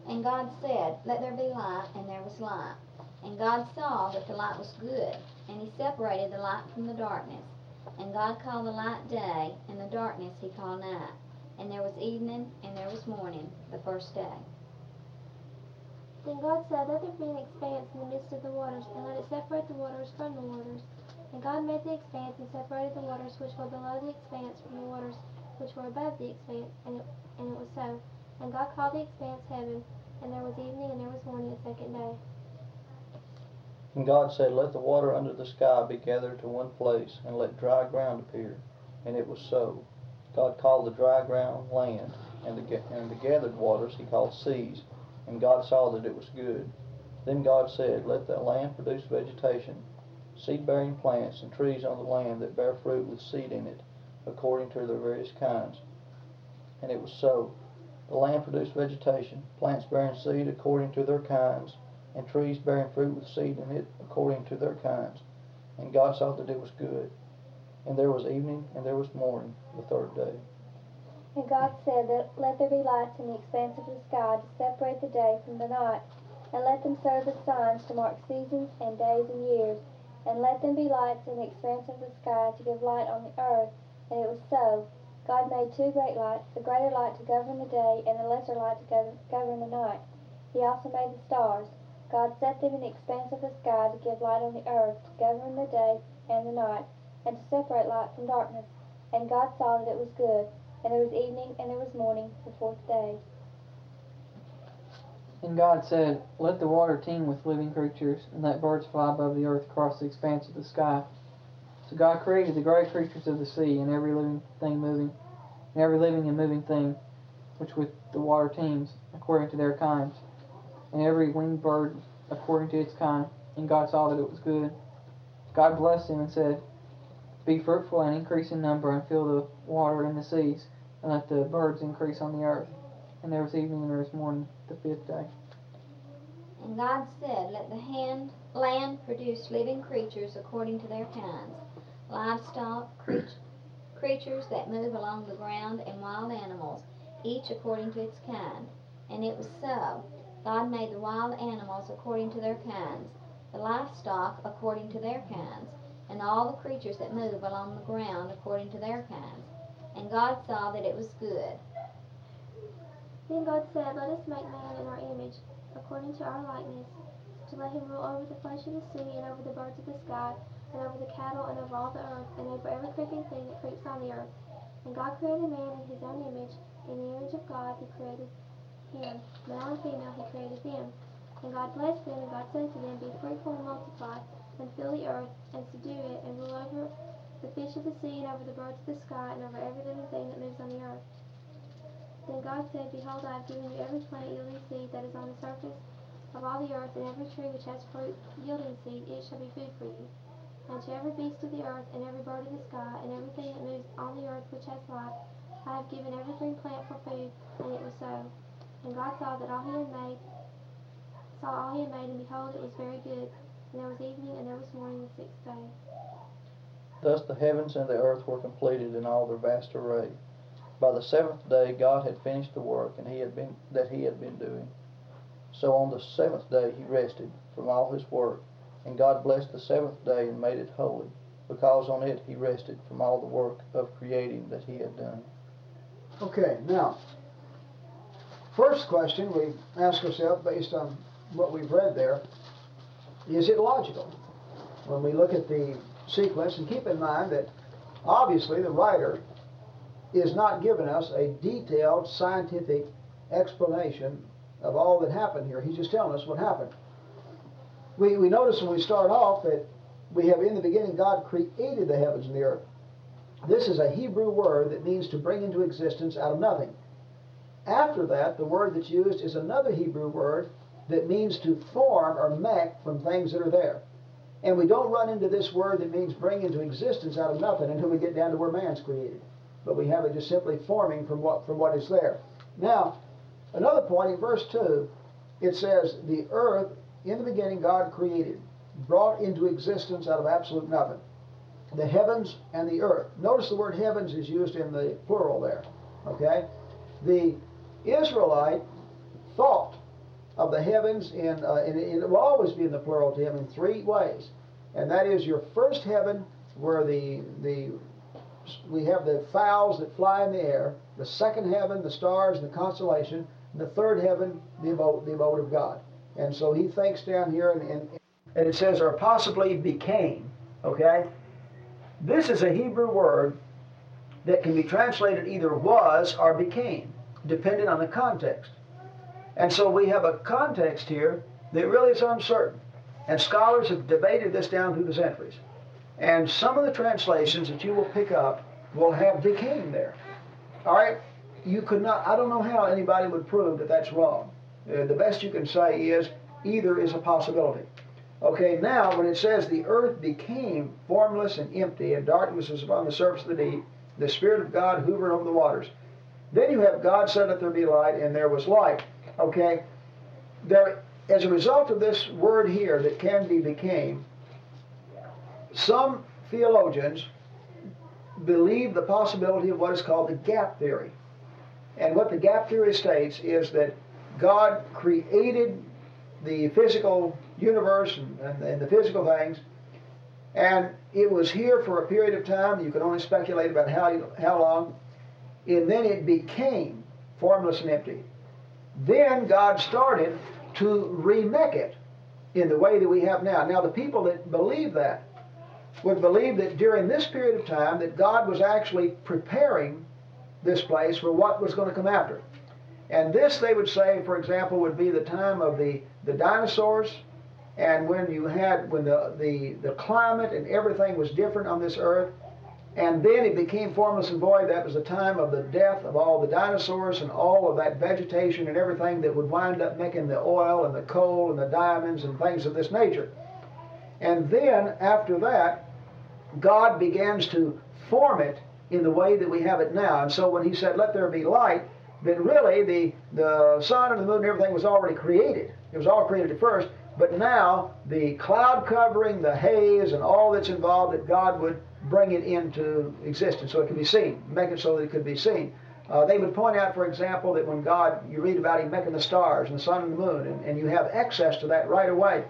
D: And God said, Let there be light, and there was light. And God saw that the light was good, and he separated the light from the darkness. And God called the light day, and the darkness he called night. And there was evening, and there was morning, the first day.
B: Then God said, Let there be an expanse in the midst of the waters, and let it separate the waters from the waters. And God made the expanse and separated the waters which were below the expanse from the waters which were above the expanse, and it, and it was so. And God called the expanse heaven, and there was evening and there was morning the second day.
E: And God said, Let the water under the sky be gathered to one place, and let dry ground appear. And it was so. God called the dry ground land, and the, and the gathered waters he called seas. And God saw that it was good. Then God said, Let the land produce vegetation, seed bearing plants, and trees on the land that bear fruit with seed in it, according to their various kinds. And it was so. The land produced vegetation, plants bearing seed according to their kinds, and trees bearing fruit with seed in it according to their kinds. And God saw that it was good. And there was evening and there was morning, the third day.
C: And God said let there be lights in the expanse of the sky to separate the day from the night, and let them serve as signs to mark seasons and days and years, and let them be lights in the expanse of the sky to give light on the earth. And it was so. God made two great lights, the greater light to govern the day, and the lesser light to govern, the night. He also made the stars. God set them in the expanse of the sky to give light on the earth, to govern the day and the night, and to separate light from darkness. And God saw that it was good. And there was evening and there was morning, the fourth day.
F: And God said, Let the water teem with living creatures, and let birds fly above the earth across the expanse of the sky. So God created the great creatures of the sea, and every living thing moving, and every living and moving thing, which with the water teems, according to their kinds, and every winged bird according to its kind. And God saw that it was good. God blessed him and said, Be fruitful and increase in number, and fill the water in the seas, and let the birds increase on the earth. And there was evening and there was morning, the fifth day.
D: And God said, Let the hand, land produce living creatures according to their kinds, livestock, creat- creatures that move along the ground, and wild animals, each according to its kind. And it was so. God made the wild animals according to their kinds, the livestock according to their kinds, and all the creatures that move along the ground according to their kinds. And God saw that it was good.
B: Then God said, Let us make man in our image, according to our likeness, to let him rule over the flesh of the sea, and over the birds of the sky, and over the cattle, and over all the earth, and over every creeping thing that creeps on the earth. And God created man in his own image. In the image of God he created him. Male and female he created them. And God blessed them, and God said to them, Be fruitful and multiply, and fill the earth, and subdue it, and rule over the fish of the sea, and over the birds of the sky, and over every living thing that moves on the earth. Then God said, Behold, I have given you every plant yielding seed that is on the surface of all the earth, and every tree which has fruit yielding seed, it shall be food for you. And to every beast of the earth, and every bird of the sky, and everything that moves on the earth which has life, I have given every green plant for food. And it was so. And God saw that all he had made, saw all he had made, and behold, it was very good. And there was evening, and there was morning, the sixth day.
E: Thus the heavens and the earth were completed in all their vast array. By the seventh day God had finished the work and he had been that he had been doing. So on the seventh day he rested from all his work, and God blessed the seventh day and made it holy, because on it he rested from all the work of creating that he had done.
A: Okay, now, first question we ask ourselves based on what we've read there is it logical? When we look at the sequence, and keep in mind that obviously the writer is not giving us a detailed scientific explanation of all that happened here. He's just telling us what happened. We, we notice when we start off that we have in the beginning God created the heavens and the earth. This is a Hebrew word that means to bring into existence out of nothing. After that, the word that's used is another Hebrew word that means to form or make from things that are there. And we don't run into this word that means bring into existence out of nothing until we get down to where man's created. But we have it just simply forming from what from what is there. Now, another point in verse 2, it says, The earth in the beginning God created, brought into existence out of absolute nothing. The heavens and the earth. Notice the word heavens is used in the plural there. Okay? The Israelite thought of the heavens in, uh, it will always be in the plural to him in three ways. And that is your first heaven, where the, the we have the fowls that fly in the air, the second heaven, the stars and the constellation, and the third heaven, the abode, the abode of God. And so he thinks down here, and, and, and it says, or possibly became. Okay? This is a Hebrew word that can be translated either was or became, depending on the context. And so we have a context here that really is uncertain. And scholars have debated this down through the centuries. And some of the translations that you will pick up will have became there. All right? You could not, I don't know how anybody would prove that that's wrong. Uh, the best you can say is either is a possibility. Okay, now when it says the earth became formless and empty, and darkness was upon the surface of the deep, the Spirit of God hovered over the waters. Then you have God said, Let there be light, and there was light. Okay? There, as a result of this word here that can be became, some theologians believe the possibility of what is called the gap theory. And what the gap theory states is that God created the physical universe and, and, and, the physical things, and it was here for a period of time. You can only speculate about how, how long. And then it became formless and empty. Then God started to remake it in the way that we have now. Now, the people that believe that would believe that during this period of time that God was actually preparing this place for what was going to come after. And this, they would say, for example, would be the time of the, the dinosaurs, and when you had when the, the, the climate and everything was different on this earth, and then it became formless and void. That was the time of the death of all the dinosaurs and all of that vegetation and everything that would wind up making the oil and the coal and the diamonds and things of this nature. And then after that, God begins to form it in the way that we have it now. And so when he said, let there be light, then really the, the sun and the moon and everything was already created. It was all created at first. But now the cloud covering, the haze, and all that's involved, that God would bring it into existence so it could be seen, make it so that it could be seen. Uh, they would point out, for example, that when God, you read about Him making the stars and the sun and the moon, and, and you have access to that right away,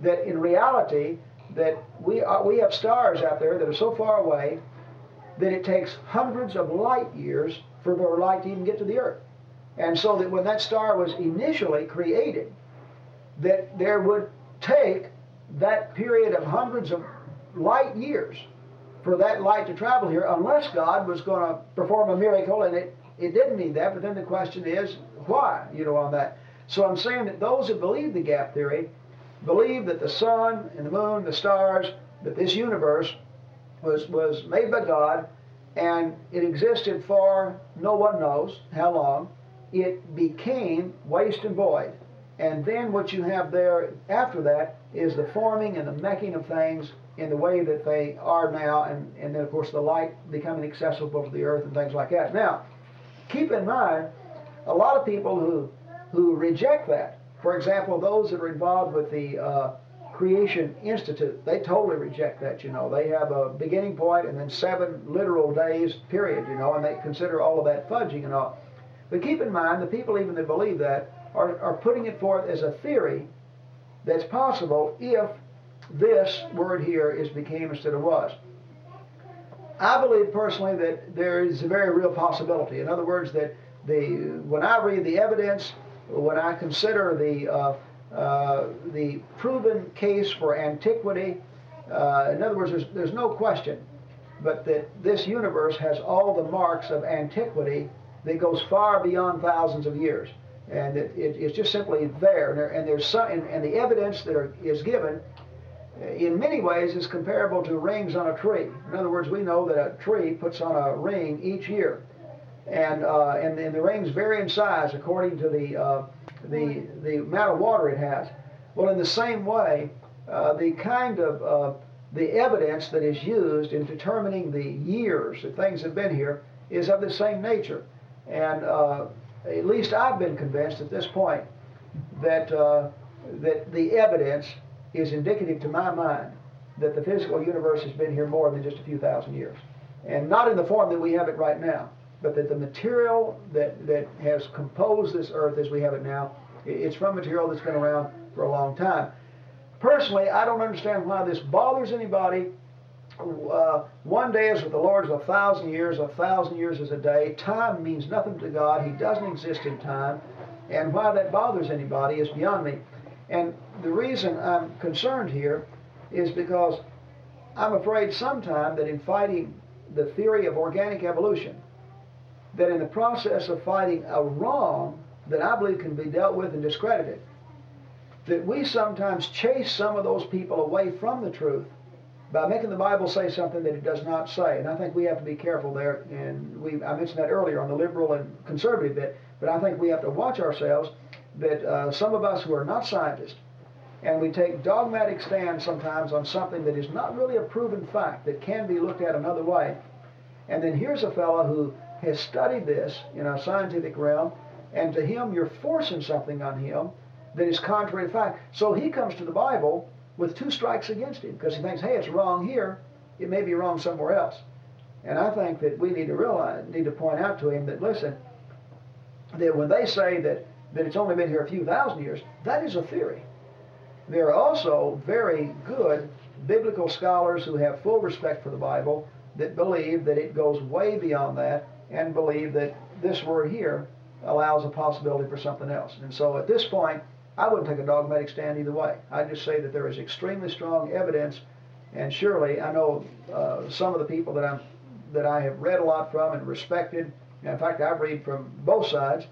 A: that in reality, that we, are, we have stars out there that are so far away that it takes hundreds of light years for their light to even get to the earth. And so that when that star was initially created, that there would take that period of hundreds of light years for that light to travel here unless God was going to perform a miracle and it, it didn't need that. But then the question is, why, you know, on that? So I'm saying that those who believe the gap theory believe that the sun and the moon, the stars, that this universe was, was made by God and it existed for no one knows how long. It became waste and void. And then what you have there after that is the forming and the making of things in the way that they are now, and, and then of course the light becoming accessible to the earth and things like that. Now, keep in mind, a lot of people who who reject that, for example, those that are involved with the uh, Creation Institute, they totally reject that. You know, they have a beginning point and then seven literal days period. You know, and they consider all of that fudging and all. But keep in mind, the people even that believe that are, are putting it forth as a theory that's possible if this word here is became instead of was. I believe personally that there is a very real possibility. In other words, that the when I read the evidence, when I consider the uh, uh, the proven case for antiquity, uh, in other words, there's, there's no question, but that this universe has all the marks of antiquity that goes far beyond thousands of years, and it, it, it's just simply there. And, there, and there's some, and, and the evidence that are, is given in many ways is comparable to rings on a tree. In other words, we know that a tree puts on a ring each year, and uh, and, and, the rings vary in size according to the uh, the the amount of water it has. Well, in the same way, uh, the kind of uh, the evidence that is used in determining the years that things have been here is of the same nature, and uh, at least I've been convinced at this point that uh, that the evidence is indicative to my mind that the physical universe has been here more than just a few thousand years. And not in the form that we have it right now, but that the material that, that has composed this earth as we have it now, it's from material that's been around for a long time. Personally, I don't understand why this bothers anybody. Uh, one day is with the Lord is a thousand years, a thousand years is a day. Time means nothing to God. He doesn't exist in time. And why that bothers anybody is beyond me. And the reason I'm concerned here is because I'm afraid sometime that in fighting the theory of organic evolution, that in the process of fighting a wrong that I believe can be dealt with and discredited, that we sometimes chase some of those people away from the truth by making the Bible say something that it does not say. And I think we have to be careful there. And we, I mentioned that earlier on the liberal and conservative bit, but I think we have to watch ourselves that uh, some of us who are not scientists and we take dogmatic stands sometimes on something that is not really a proven fact that can be looked at another way. And then here's a fellow who has studied this in a scientific realm, and to him you're forcing something on him that is contrary to fact. So he comes to the Bible with two strikes against him because he thinks, hey, it's wrong here, it may be wrong somewhere else. And I think that we need to realize, need to point out to him that listen, that when they say that that it's only been here a few thousand years, that is a theory. There are also very good biblical scholars who have full respect for the Bible that believe that it goes way beyond that and believe that this word here allows a possibility for something else. And so at this point, I wouldn't take a dogmatic stand either way. I'd just say that there is extremely strong evidence, and surely I know uh, some of the people that I'm that I have read a lot from and respected. And in fact, I read from both sides.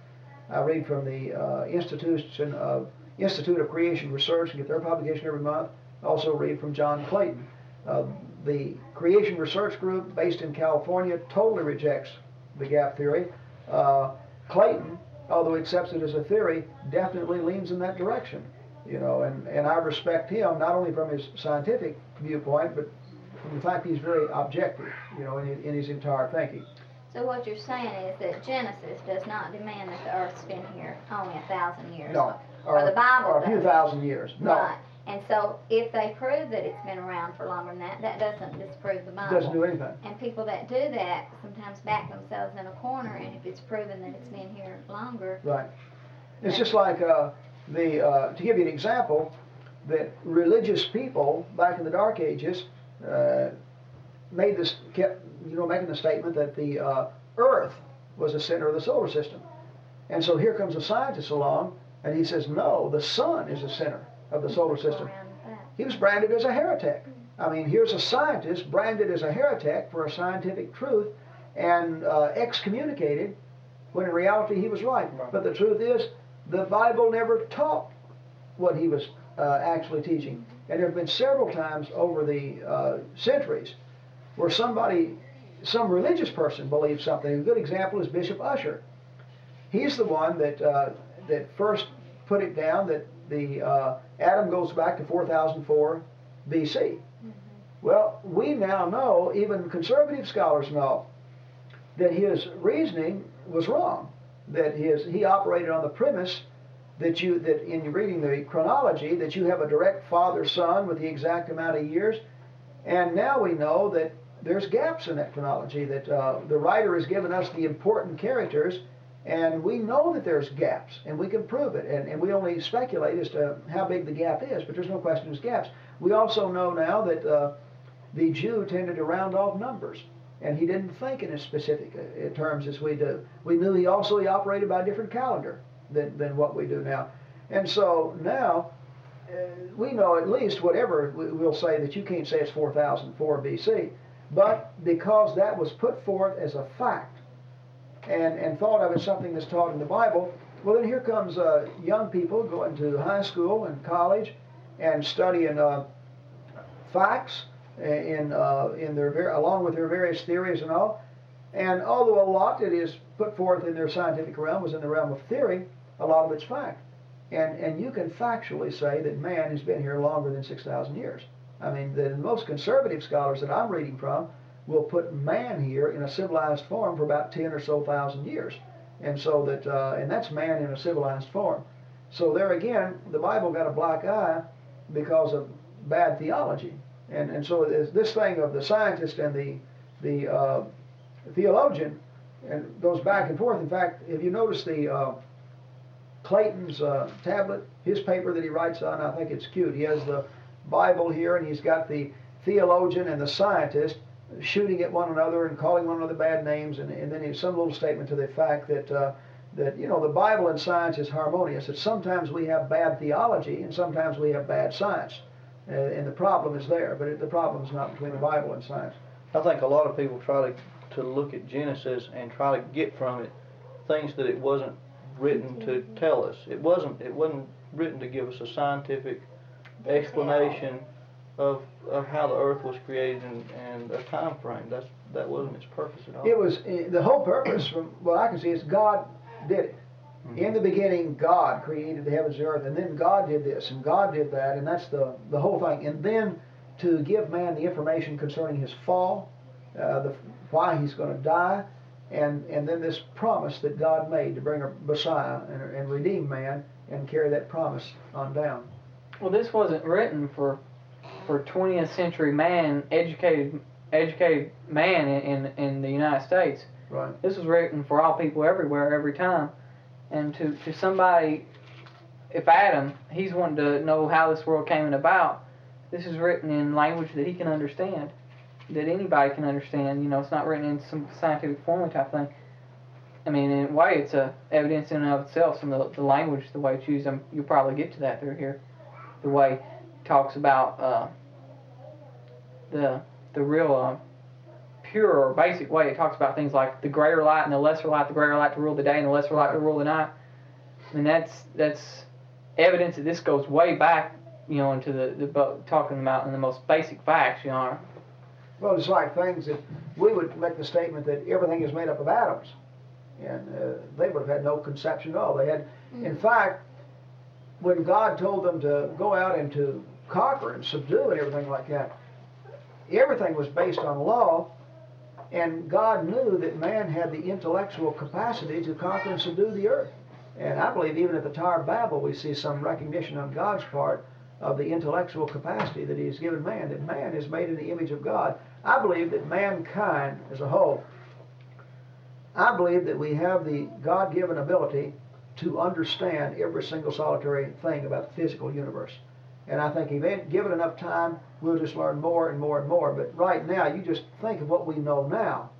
A: I read from the uh, institution of Institute of Creation Research and get their publication every month. I also read from John Clayton. Uh, the Creation Research Group, based in California, totally rejects the gap theory. Uh, Clayton, although he accepts it as a theory, definitely leans in that direction. You know, and, and I respect him not only from his scientific viewpoint, but from the fact he's very objective, you know, in, in his entire thinking.
D: So what you're saying is that Genesis does not demand that the earth's been here only a thousand years.
A: No.
D: Or the Bible
A: Or a few thousand years. No.
D: Right. And so if they prove that it's been around for longer than that, that doesn't disprove the Bible.
A: Doesn't do anything.
D: And people that do that sometimes back themselves in a corner, and if it's proven that it's been here longer,
A: Right. It's just like uh, the, uh, to give you an example, that religious people back in the Dark Ages uh, made this, kept, you know, making the statement that the uh, Earth was the center of the solar system. And so here comes a scientist along, and he says, no, the sun is the center of the solar system.
D: around with that.
A: He was branded as a heretic. I mean, here's a scientist branded as a heretic for a scientific truth and uh, excommunicated when in reality he was right.
E: Right.
A: But the truth is, the Bible never taught what he was uh, actually teaching. And there have been several times over the uh, centuries where somebody, some religious person believes something. A good example is Bishop Ussher. He's the one that uh, that first put it down that the uh, Adam goes back to 4004 BC. Well, we now know, even conservative scholars know, that his reasoning was wrong. That his he operated on the premise that you that in reading the chronology that you have a direct father son with the exact amount of years, and now we know that there's gaps in that chronology. That uh, the writer has given us the important characters, and we know that there's gaps, and we can prove it. And, and we only speculate as to how big the gap is, but there's no question there's gaps. We also know now that uh, the Jew tended to round off numbers, and he didn't think in as specific uh, terms as we do. We knew he also he operated by a different calendar than, than what we do now. And so now uh, we know at least whatever we- we'll say that you can't say it's 4004 BC, but because that was put forth as a fact and, and thought of as something that's taught in the Bible, well, then here comes uh, young people going to high school and college and studying uh, facts in, uh, in their along with their various theories and all. And although a lot that is put forth in their scientific realm was in the realm of theory, a lot of it's fact. And, and you can factually say that man has been here longer than 6,000 years. I mean, the most conservative scholars that I'm reading from will put man here in a civilized form for about 10 or so thousand years. And so that, uh, and that's man in a civilized form. So there again, the Bible got a black eye because of bad theology. And, and so this- thing of the scientist and the, the uh, theologian and goes back and forth. In fact, if you notice the uh, Clayton's uh, tablet, his paper that he writes on, I think it's cute. He has the Bible here, and he's got the theologian and the scientist shooting at one another and calling one another bad names, and, and then he has some little statement to the fact that uh, that you know the Bible and science is harmonious. That sometimes we have bad theology and sometimes we have bad science, uh, and the problem is there. But it, the problem is not between the Bible and science.
E: I think a lot of people try to, to look at Genesis and try to get from it things that it wasn't written to tell us. It wasn't. It wasn't written to give us a scientific explanation of of how the earth was created and, and a time frame. That's that wasn't its purpose at all.
A: It was, eh, the whole purpose, from what I can see, is God did it. In the beginning, God created the heavens and earth, and then God did this, and God did that, and that's the, the whole thing. And then to give man the information concerning his fall, uh, the, why he's going to die, and, and then this promise that God made to bring a Messiah and, and redeem man and carry that promise on down.
F: Well, this wasn't written for for 20th century man, educated educated man in, in, in the United States.
A: Right.
F: This was written for all people everywhere, every time. And to, to somebody, if Adam, he's wanting to know how this world came about, this is written in language that he can understand, that anybody can understand. You know, it's not written in some scientific formula type thing. I mean, in a way, it's a evidence in and of itself. Some of the, the language, the way it's used, um, you'll probably get to that through here. The way talks about uh, the the real uh, pure or basic way it talks about things like the greater light and the lesser light, the greater light to rule the day and the lesser light to rule the night. And that's that's evidence that this goes way back, you know, into the, the talking about in the most basic facts, you know.
A: Well, it's like things that we would make the statement that everything is made up of atoms, and uh, they would have had no conception at all. They had, in fact, when God told them to go out and to conquer and subdue and everything like that, everything was based on law, and God knew that man had the intellectual capacity to conquer and subdue the earth. And I believe even at the Tower of Babel, we see some recognition on God's part of the intellectual capacity that He has given man, that man is made in the image of God. I believe that mankind as a whole, I believe that we have the God given ability to understand every single solitary thing about the physical universe. And I think given enough time, we'll just learn more and more and more. But right now, you just think of what we know now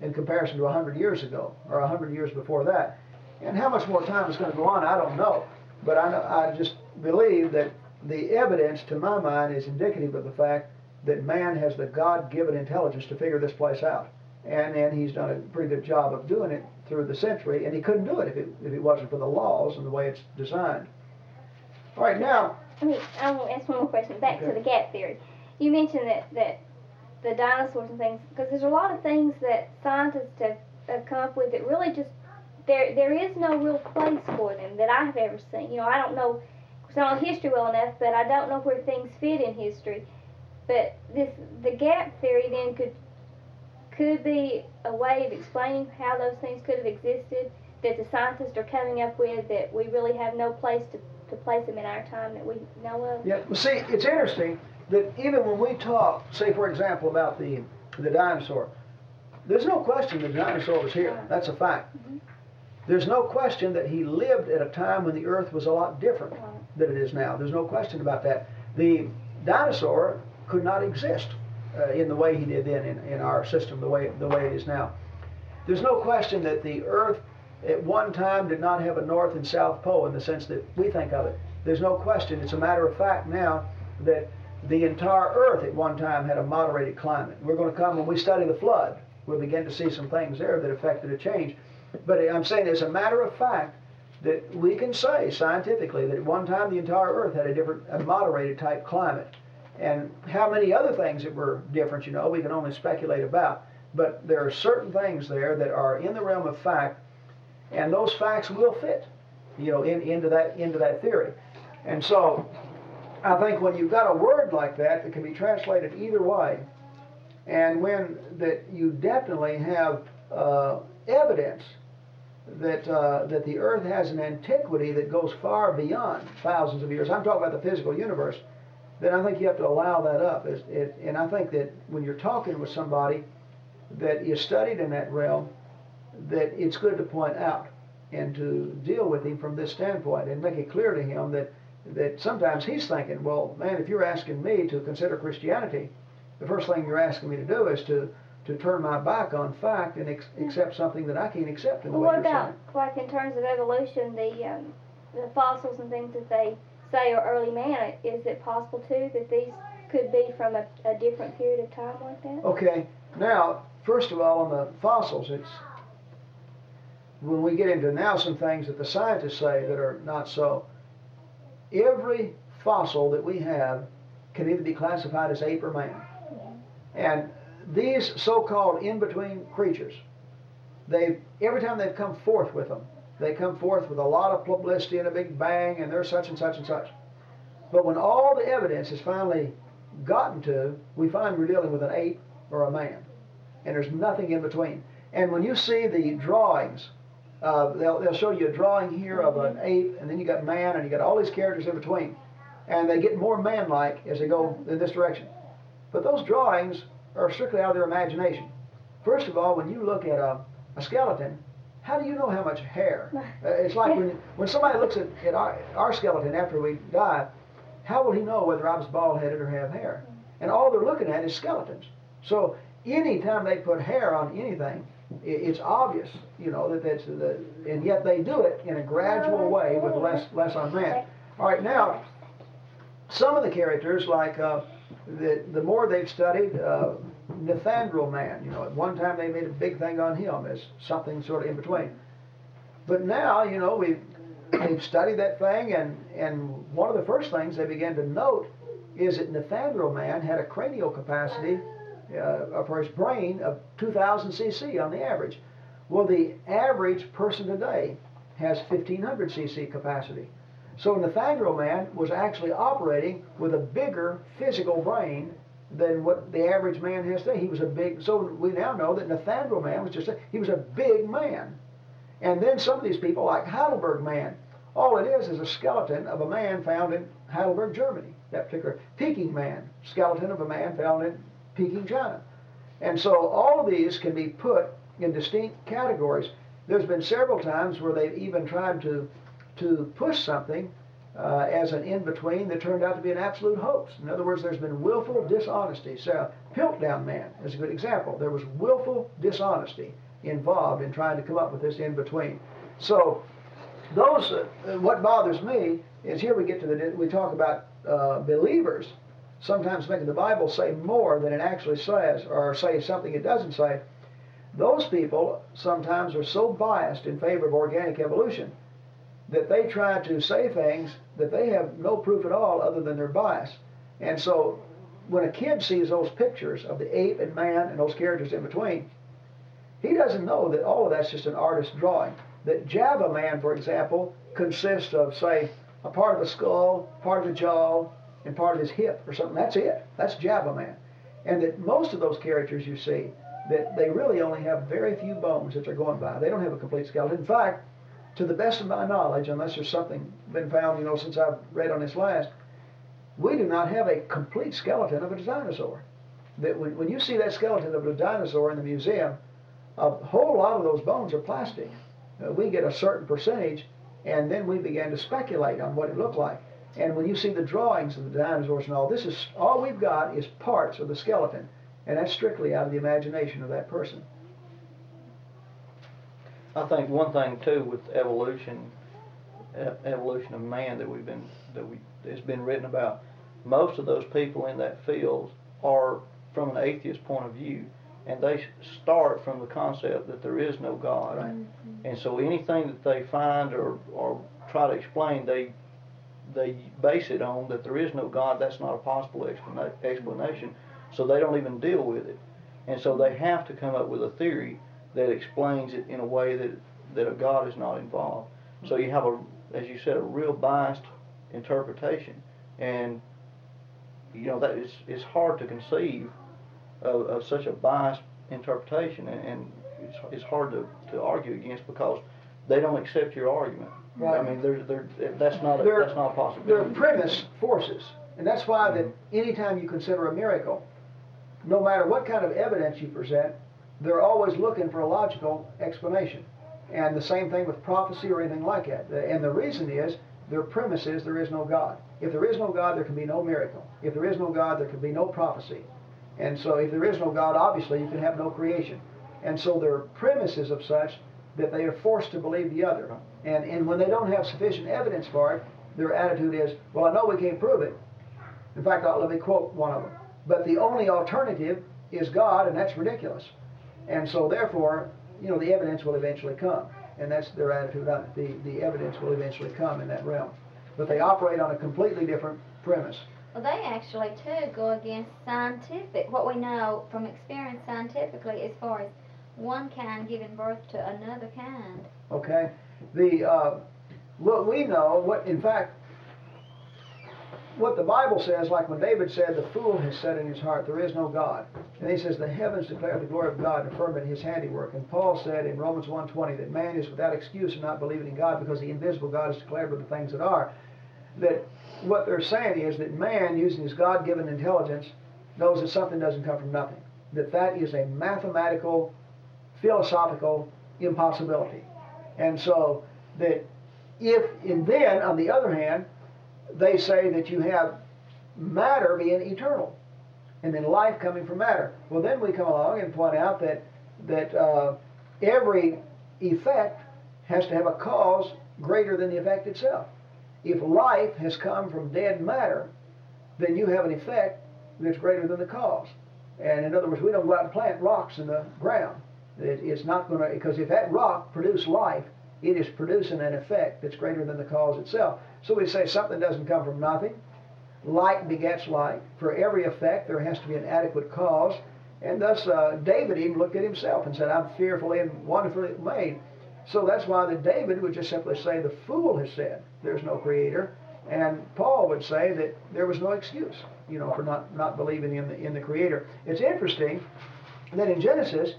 A: in comparison to 100 years ago or 100 years before that. And how much more time is going to go on, I don't know. But I, know, I just believe that the evidence, to my mind, is indicative of the fact that man has the God given intelligence to figure this place out. And, and he's done a pretty good job of doing it through the century, and he couldn't do it if it, if it wasn't for the laws and the way it's designed. All right, now,
C: I mean, I want to ask one more question. Back to the gap theory. You mentioned that, that the dinosaurs and things, because there's a lot of things that scientists have, have come up with that really just, there there is no real place for them that I've ever seen. You know, I don't know, because I don't know history well enough, but I don't know where things fit in history. But this, the gap theory then could, could be a way of explaining how those things could have existed that the scientists are coming up with that we really have no place to to place them in our time that we know of?
A: Yeah, well, see, it's interesting that even when we talk, say, for example, about the the dinosaur, there's no question the dinosaur was here. That's a fact. There's no question that he lived at a time when the Earth was a lot different than it is now. There's no question about that. The dinosaur could not exist uh, in the way he did then in, in our system, the way the way it is now. There's no question that the Earth at one time did not have a north and south pole in the sense that we think of it. There's no question. It's a matter of fact now that the entire Earth at one time had a moderated climate. We're going to come when we study the flood. We'll begin to see some things there that affected a change. But I'm saying as a matter of fact that we can say scientifically that at one time the entire Earth had a different, a moderated type climate. And how many other things that were different, you know, we can only speculate about. But there are certain things there that are in the realm of fact and those facts will fit, you know, in, into that into that theory. And so, I think when you've got a word like that that can be translated either way, and when that you definitely have uh, evidence that uh, that the Earth has an antiquity that goes far beyond thousands of years. I'm talking about the physical universe. Then I think you have to allow that up. It- and I think that when you're talking with somebody that is studied in that realm, that it's good to point out and to deal with him from this standpoint and make it clear to him that that sometimes he's thinking, well, man, if you're asking me to consider Christianity, the first thing you're asking me to do is to to turn my back on fact and ex- accept something that I can't accept in the
C: Well, what about, like in terms of evolution, the um, the fossils and things that they say are early man? Is it possible too that these could be from a, a different period of time like that?
A: Okay, now first of all, on the fossils, it's when we get into now some things that the scientists say that are not so, every fossil that we have can either be classified as ape or man. And these so-called in-between creatures, they every time they've come forth with them, they come forth with a lot of publicity and a big bang, and they're such and such and such. But when all the evidence is finally gotten to, we find we're dealing with an ape or a man, and there's nothing in between. And when you see the drawings, uh, they'll, they'll show you a drawing here of an ape, and then you got man, and you got all these characters in between, and they get more man-like as they go in this direction. But those drawings are strictly out of their imagination. First of all, when you look at a, a skeleton, how do you know how much hair? [LAUGHS] Uh, it's like when, when somebody looks at, at our, our skeleton after we die, how will he know whether I was bald headed or have hair? And all they're looking at is skeletons. So anytime they put hair on anything, it's obvious, you know, that that's the, and yet they do it in a gradual way with less less on man. All right, now some of the characters, like uh, the the more they've studied, uh, man, you know, at one time they made a big thing on him as something sort of in between. But now, you know, we've they've studied that thing, and and one of the first things they began to note is that Neanderthal man had a cranial capacity uh, for his brain of 2,000 cc on the average. Well, the average person today has 1,500 cc capacity. So Neanderthal man was actually operating with a bigger physical brain than what the average man has today. He was a big. So we now know that Neanderthal man was just a, he was a big man. And then some of these people, like Heidelberg man, all it is is a skeleton of a man found in Heidelberg, Germany. That particular Peking man, skeleton of a man found in Peking, China. And so all of these can be put in distinct categories. There's been several times where they've even tried to to push something uh, as an in-between that turned out to be an absolute hoax. In other words, there's been willful dishonesty. So Piltdown Man is a good example. There was willful dishonesty involved in trying to come up with this in-between. So those, uh, what bothers me is here we get to the, we talk about uh, believers sometimes making the Bible say more than it actually says or say something it doesn't say. Those people sometimes are so biased in favor of organic evolution that they try to say things that they have no proof at all other than their bias. And so when a kid sees those pictures of the ape and man and those characters in between, he doesn't know that all of that's just an artist's drawing. That Java Man, for example, consists of, say, a part of a skull, part of the jaw, and part of his hip or something. That's it. That's Java Man. And that most of those characters you see, that they really only have very few bones that they're going by. They don't have a complete skeleton. In fact, to the best of my knowledge, unless there's something been found, you know, since I've read on this last, we do not have a complete skeleton of a dinosaur. That when, when you see that skeleton of a dinosaur in the museum, a whole lot of those bones are plastic. Uh, we get a certain percentage, and then we began to speculate on what it looked like. And when you see the drawings of the dinosaurs and all, this is all we've got is parts of the skeleton, and that's strictly out of the imagination of that person.
E: I think one thing too with evolution, evolution of man that we've been that we has been written about. Most of those people in that field are from an atheist point of view, and they start from the concept that there is no God.
A: Right. Mm-hmm.
E: And so anything that they find or or try to explain, they they base it on that there is no God. That's not a possible explanation. So they don't even deal with it, and so they have to come up with a theory that explains it in a way that that a God is not involved. So you have a, as you said, a real biased interpretation, and you know that is it's hard to conceive of, of such a biased interpretation, and, and it's, it's hard to, to argue against because they don't accept your argument.
A: Right.
E: I mean, there's there that's not a,
A: They're-
E: that's not a
A: They're
E: possibility.
A: premise forces. And that's why that anytime you consider a miracle, no matter what kind of evidence you present, they're always looking for a logical explanation. And the same thing with prophecy or anything like that. The- And the reason is their premise is there is no God. If there is no God, there can be no miracle. If there is no God, there can be no prophecy. And so if there is no God, obviously you can have no creation. And so their premise is of such that they are forced to believe the other. And, and when they don't have sufficient evidence for it, their attitude is, well, I know we can't prove it. In fact, uh, let me quote one of them. But the only alternative is God, and that's ridiculous. And so, therefore, you know, the evidence will eventually come. and that's their attitude on it. The, the evidence will eventually come in that realm. But they operate on a completely different premise.
D: Well, they actually too go against scientific, what we know from experience scientifically, as far as one kind giving birth to another kind.
A: Okay? The, uh, what we know, what, in fact, what the Bible says, like when David said, the fool has said in his heart, there is no God. And he says, the heavens declare the glory of God, and firmament his handiwork. And Paul said in Romans 1.20 that man is without excuse in not believing in God because the invisible God is declared by the things that are. That what they're saying is that man, using his God-given intelligence, knows that something doesn't come from nothing. That that is a mathematical, philosophical impossibility. And so that if, and then on the other hand, they say that you have matter being eternal, and then life coming from matter. Well, then we come along and point out that that uh, every effect has to have a cause greater than the effect itself. If life has come from dead matter, then you have an effect that's greater than the cause. And in other words, we don't go out and plant rocks in the ground. It, it's not going to, because if that rock produced life, it is producing an effect that's greater than the cause itself. So we say something doesn't come from nothing. Like begets like. For every effect, there has to be an adequate cause. And thus, uh, David even looked at himself and said, I'm fearfully and wonderfully made. So that's why that David would just simply say, the fool has said, there's no creator. And Paul would say that there was no excuse, you know, for not, not believing in the, in the creator. It's interesting that in Genesis,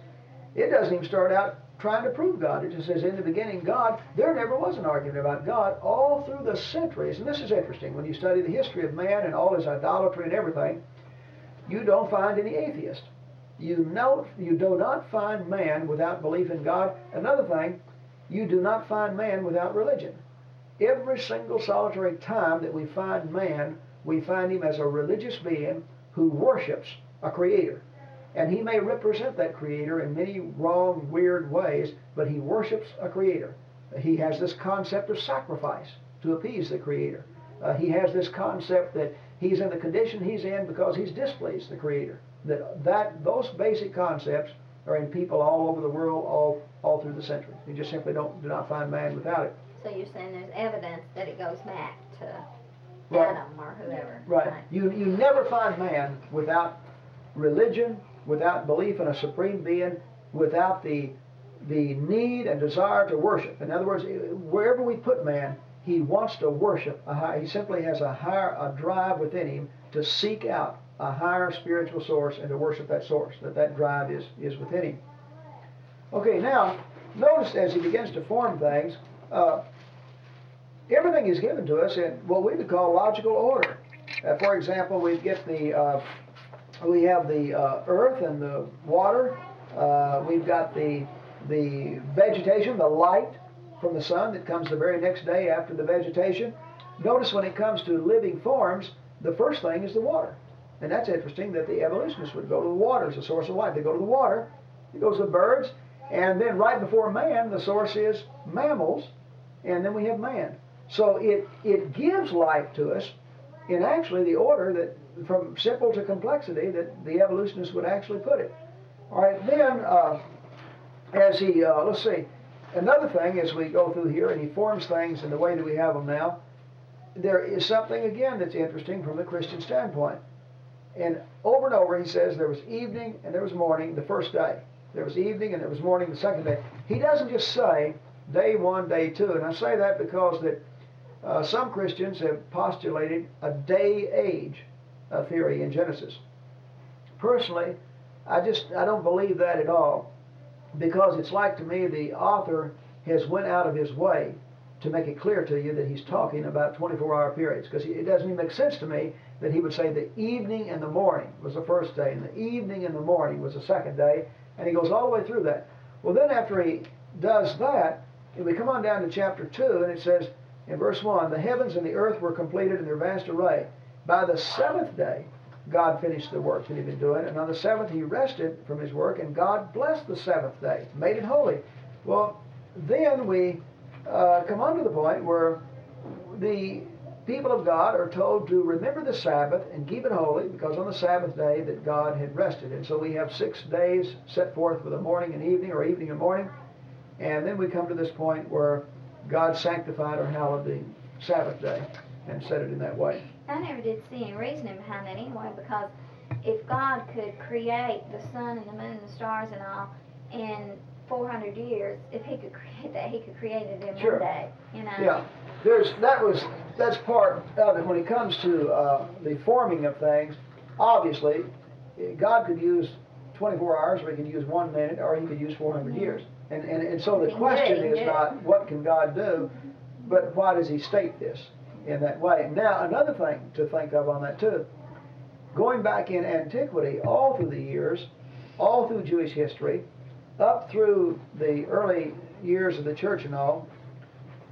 A: it doesn't even start out trying to prove God. It just says, in the beginning, God, there never was an argument about God all through the centuries. And this is interesting. When you study the history of man and all his idolatry and everything, you don't find any atheist. You, know, you do not find man without belief in God. Another thing, you do not find man without religion. Every single solitary time that we find man, we find him as a religious being who worships a creator. And he may represent that creator in many wrong, weird ways, but he worships a creator. He has this concept of sacrifice to appease the creator. Uh, he has this concept that he's in the condition he's in because he's displeased the creator. That, that those basic concepts are in people all over the world, all all through the centuries. You just simply don't do not find man without it.
D: So you're saying there's evidence that it goes back to
A: Right.
D: Adam or whoever.
A: Right. You you never find man without religion, without belief in a supreme being, without the the need and desire to worship. In other words, wherever we put man, he wants to worship. He simply has a higher a drive within him to seek out a higher spiritual source and to worship that source. That that drive is is within him. Okay, now notice as he begins to form things, uh, everything is given to us in what we would call logical order. Uh, for example, we get the uh, we have the uh, earth and the water. Uh, we've got the the vegetation, the light from the sun that comes the very next day after the vegetation. Notice when it comes to living forms, the first thing is the water. And that's interesting that the evolutionists would go to the water as a source of life. They go to the water, it goes to the birds, and then right before man, the source is mammals, and then we have man. So it, it gives life to us in actually the order that, from simple to complexity, that the evolutionists would actually put it. All right, then, uh, as he, uh, let's see, another thing as we go through here, and he forms things in the way that we have them now, there is something again that's interesting from the Christian standpoint. And over and over he says there was evening and there was morning the first day. There was evening and there was morning the second day. He doesn't just say day one, day two. And I say that because that uh, some Christians have postulated a day age uh, theory in Genesis. Personally, I just I don't believe that at all because it's like to me the author has went out of his way to make it clear to you that he's talking about 24-hour periods because it doesn't even make sense to me that he would say the evening and the morning was the first day and the evening and the morning was the second day and he goes all the way through that. Well, then after he does that, we come on down to chapter 2 and it says in verse 1 the heavens and the earth were completed in their vast array. By the seventh day, God finished the work that he'd been doing, and on the seventh he rested from his work, and God blessed the seventh day, made it holy. Well, then we uh, come on to the point where the people of God are told to remember the Sabbath and keep it holy, because on the Sabbath day that God had rested. And so we have six days set forth with a morning and evening, or evening and morning. And then we come to this point where God sanctified or hallowed the Sabbath day and set it in that way.
D: I never did see any reasoning behind that anyway, because if God could create the sun and the moon and the stars and all in 400 years, if He could create that, He could create it in
A: Sure.
D: one day. You know.
A: Yeah, there's that was that's part of it when it comes to uh, the forming of things. Obviously, God could use 24 hours, or He could use one minute, or He could use 400 years. And and, and so the
D: He
A: question
D: he
A: is not what can God do, but why does He state this in that way? Now another thing to think of on that too. Going back in antiquity, all through the years, all through Jewish history, up through the early years of the church and all,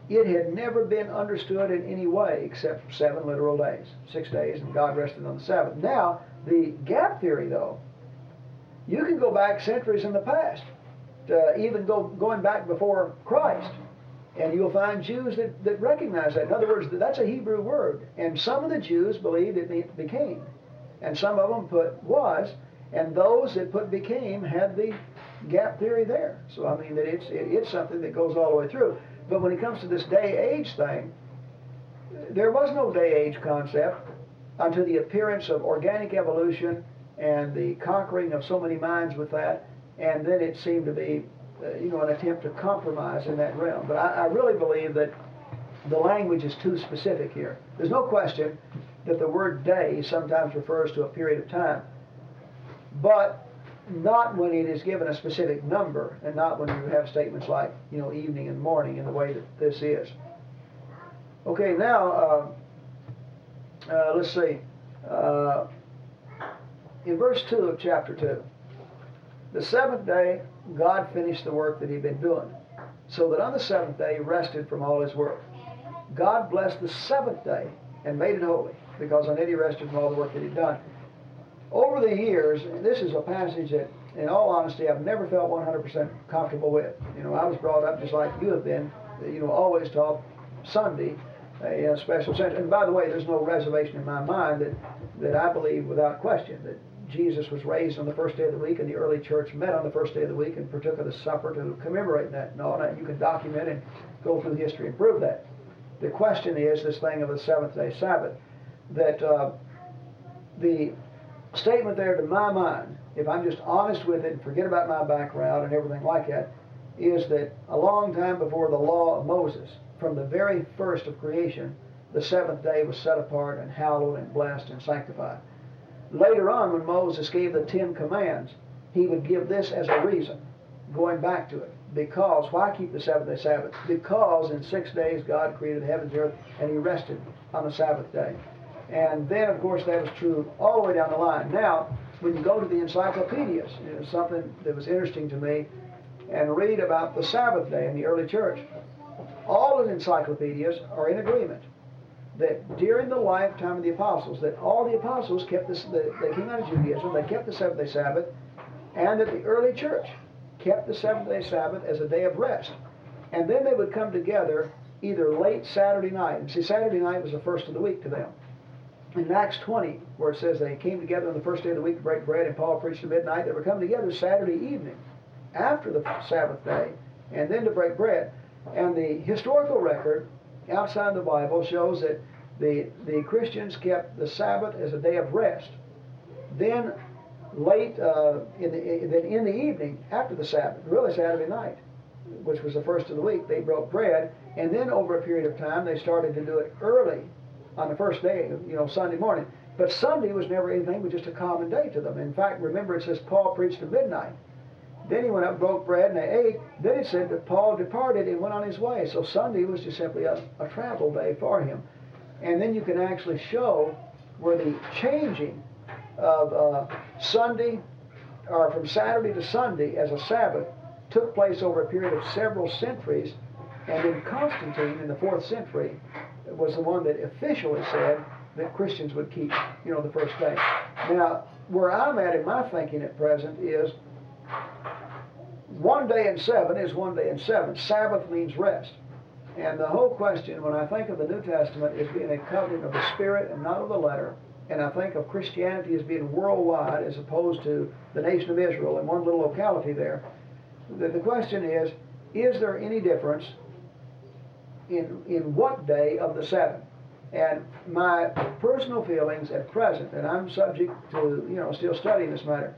A: it had never been understood in any way except seven literal days, six days, and God rested on the Sabbath. Now, the gap theory, though, you can go back centuries in the past, uh, even go going back before Christ, and you'll find Jews that, that recognize that. In other words, that's a Hebrew word, and some of the Jews believed it became, and some of them put was, and those that put became had the gap theory there. So I mean that it's it, it's something that goes all the way through. But when it comes to this day age thing, there was no day age concept until the appearance of organic evolution and the conquering of so many minds with that, and then it seemed to be, you know, an attempt to compromise in that realm. But I, I really believe that the language is too specific here. There's no question that the word day sometimes refers to a period of time, but not when it is given a specific number, and not when you have statements like, you know, evening and morning in the way that this is. Okay, now, uh, uh, let's see. Uh, in verse 2 of chapter 2, the seventh day, God finished the work that He'd been doing, so that on the seventh day He rested from all His work. God blessed the seventh day and made it holy, because on it He rested from all the work that He'd done. Over the years, this is a passage that, in all honesty, I've never felt 100% comfortable with. You know, I was brought up just like you have been, you know, always taught Sunday uh, in a special sense. And by the way, there's no reservation in my mind that, that I believe without question that Jesus was raised on the first day of the week and the early church met on the first day of the week and partook of the supper to commemorate that and all that. You can document and go through the history and prove that. The question is this thing of the seventh day Sabbath, that uh, the statement there to my mind, if I'm just honest with it and forget about my background and everything like that, is that a long time before the law of Moses, from the very first of creation, the seventh day was set apart and hallowed and blessed and sanctified. Later on, when Moses gave the Ten Commands, he would give this as a reason, going back to it. Because, why keep the seventh day Sabbath? Because in six days God created the heavens and earth, and he rested on the Sabbath day. And then, of course, that was true all the way down the line. Now, when you go to the encyclopedias, it something that was interesting to me, and read about the Sabbath day in the early church. All the encyclopedias are in agreement that during the lifetime of the apostles, that all the apostles kept this, the, they came out of Judaism, they kept the seventh day Sabbath, and that the early church kept the seventh day Sabbath as a day of rest. And then they would come together either late Saturday night, and see, Saturday night was the first of the week to them. In Acts 20, where it says they came together on the first day of the week to break bread, and Paul preached at midnight, they were coming together Saturday evening after the Sabbath day, and then to break bread. And the historical record outside the Bible shows that the, the Christians kept the Sabbath as a day of rest. Then, late uh, in, the, then in the evening after the Sabbath, really Saturday night, which was the first of the week, they broke bread. And then, over a period of time, they started to do it early on the first day, you know, Sunday morning. But Sunday was never anything but just a common day to them. In fact, remember it says Paul preached at midnight. Then he went up, broke bread, and they ate. Then it said that Paul departed and went on his way. So Sunday was just simply a, a travel day for him. And then you can actually show where the changing of uh, Sunday, or from Saturday to Sunday as a Sabbath, took place over a period of several centuries. And then Constantine in the fourth century was the one that officially said that Christians would keep, you know, the first day. Now, where I'm at in my thinking at present is one day in seven is one day in seven. Sabbath means rest. And the whole question, when I think of the New Testament, is being a covenant of the Spirit and not of the letter. And I think of Christianity as being worldwide as opposed to the nation of Israel in one little locality there. The, the question is, is there any difference in, in what day of the seven? And my personal feelings at present, and I'm subject to, you know, still studying this matter,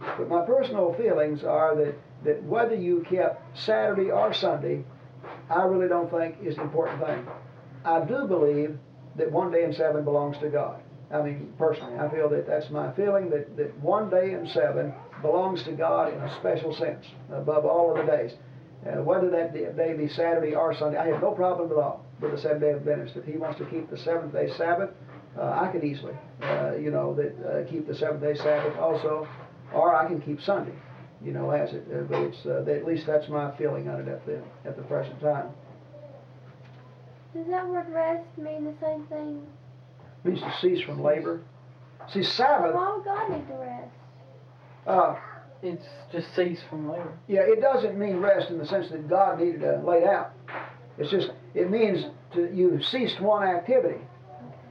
A: but my personal feelings are that, that whether you kept Saturday or Sunday, I really don't think is the important thing. I do believe that one day in seven belongs to God. I mean, personally, I feel that that's my feeling that, that one day in seven belongs to God in a special sense, above all of the days. Uh, whether that day be Saturday or Sunday, I have no problem at all with the seventh day of Adventist. If he wants to keep the seventh day Sabbath, uh, I could easily, uh, you know, that uh, keep the seventh day Sabbath also, or I can keep Sunday, you know, as it. Uh, but it's uh, at least that's my feeling on it at the at the present time.
B: Does that word rest mean the same thing?
A: means to cease from labor. See, Sabbath.
B: Why would God need to rest?
A: Uh,
F: It's just cease from labor.
A: yeah, it doesn't mean rest in the sense that God needed to lay down. It's just it means to you've ceased one activity,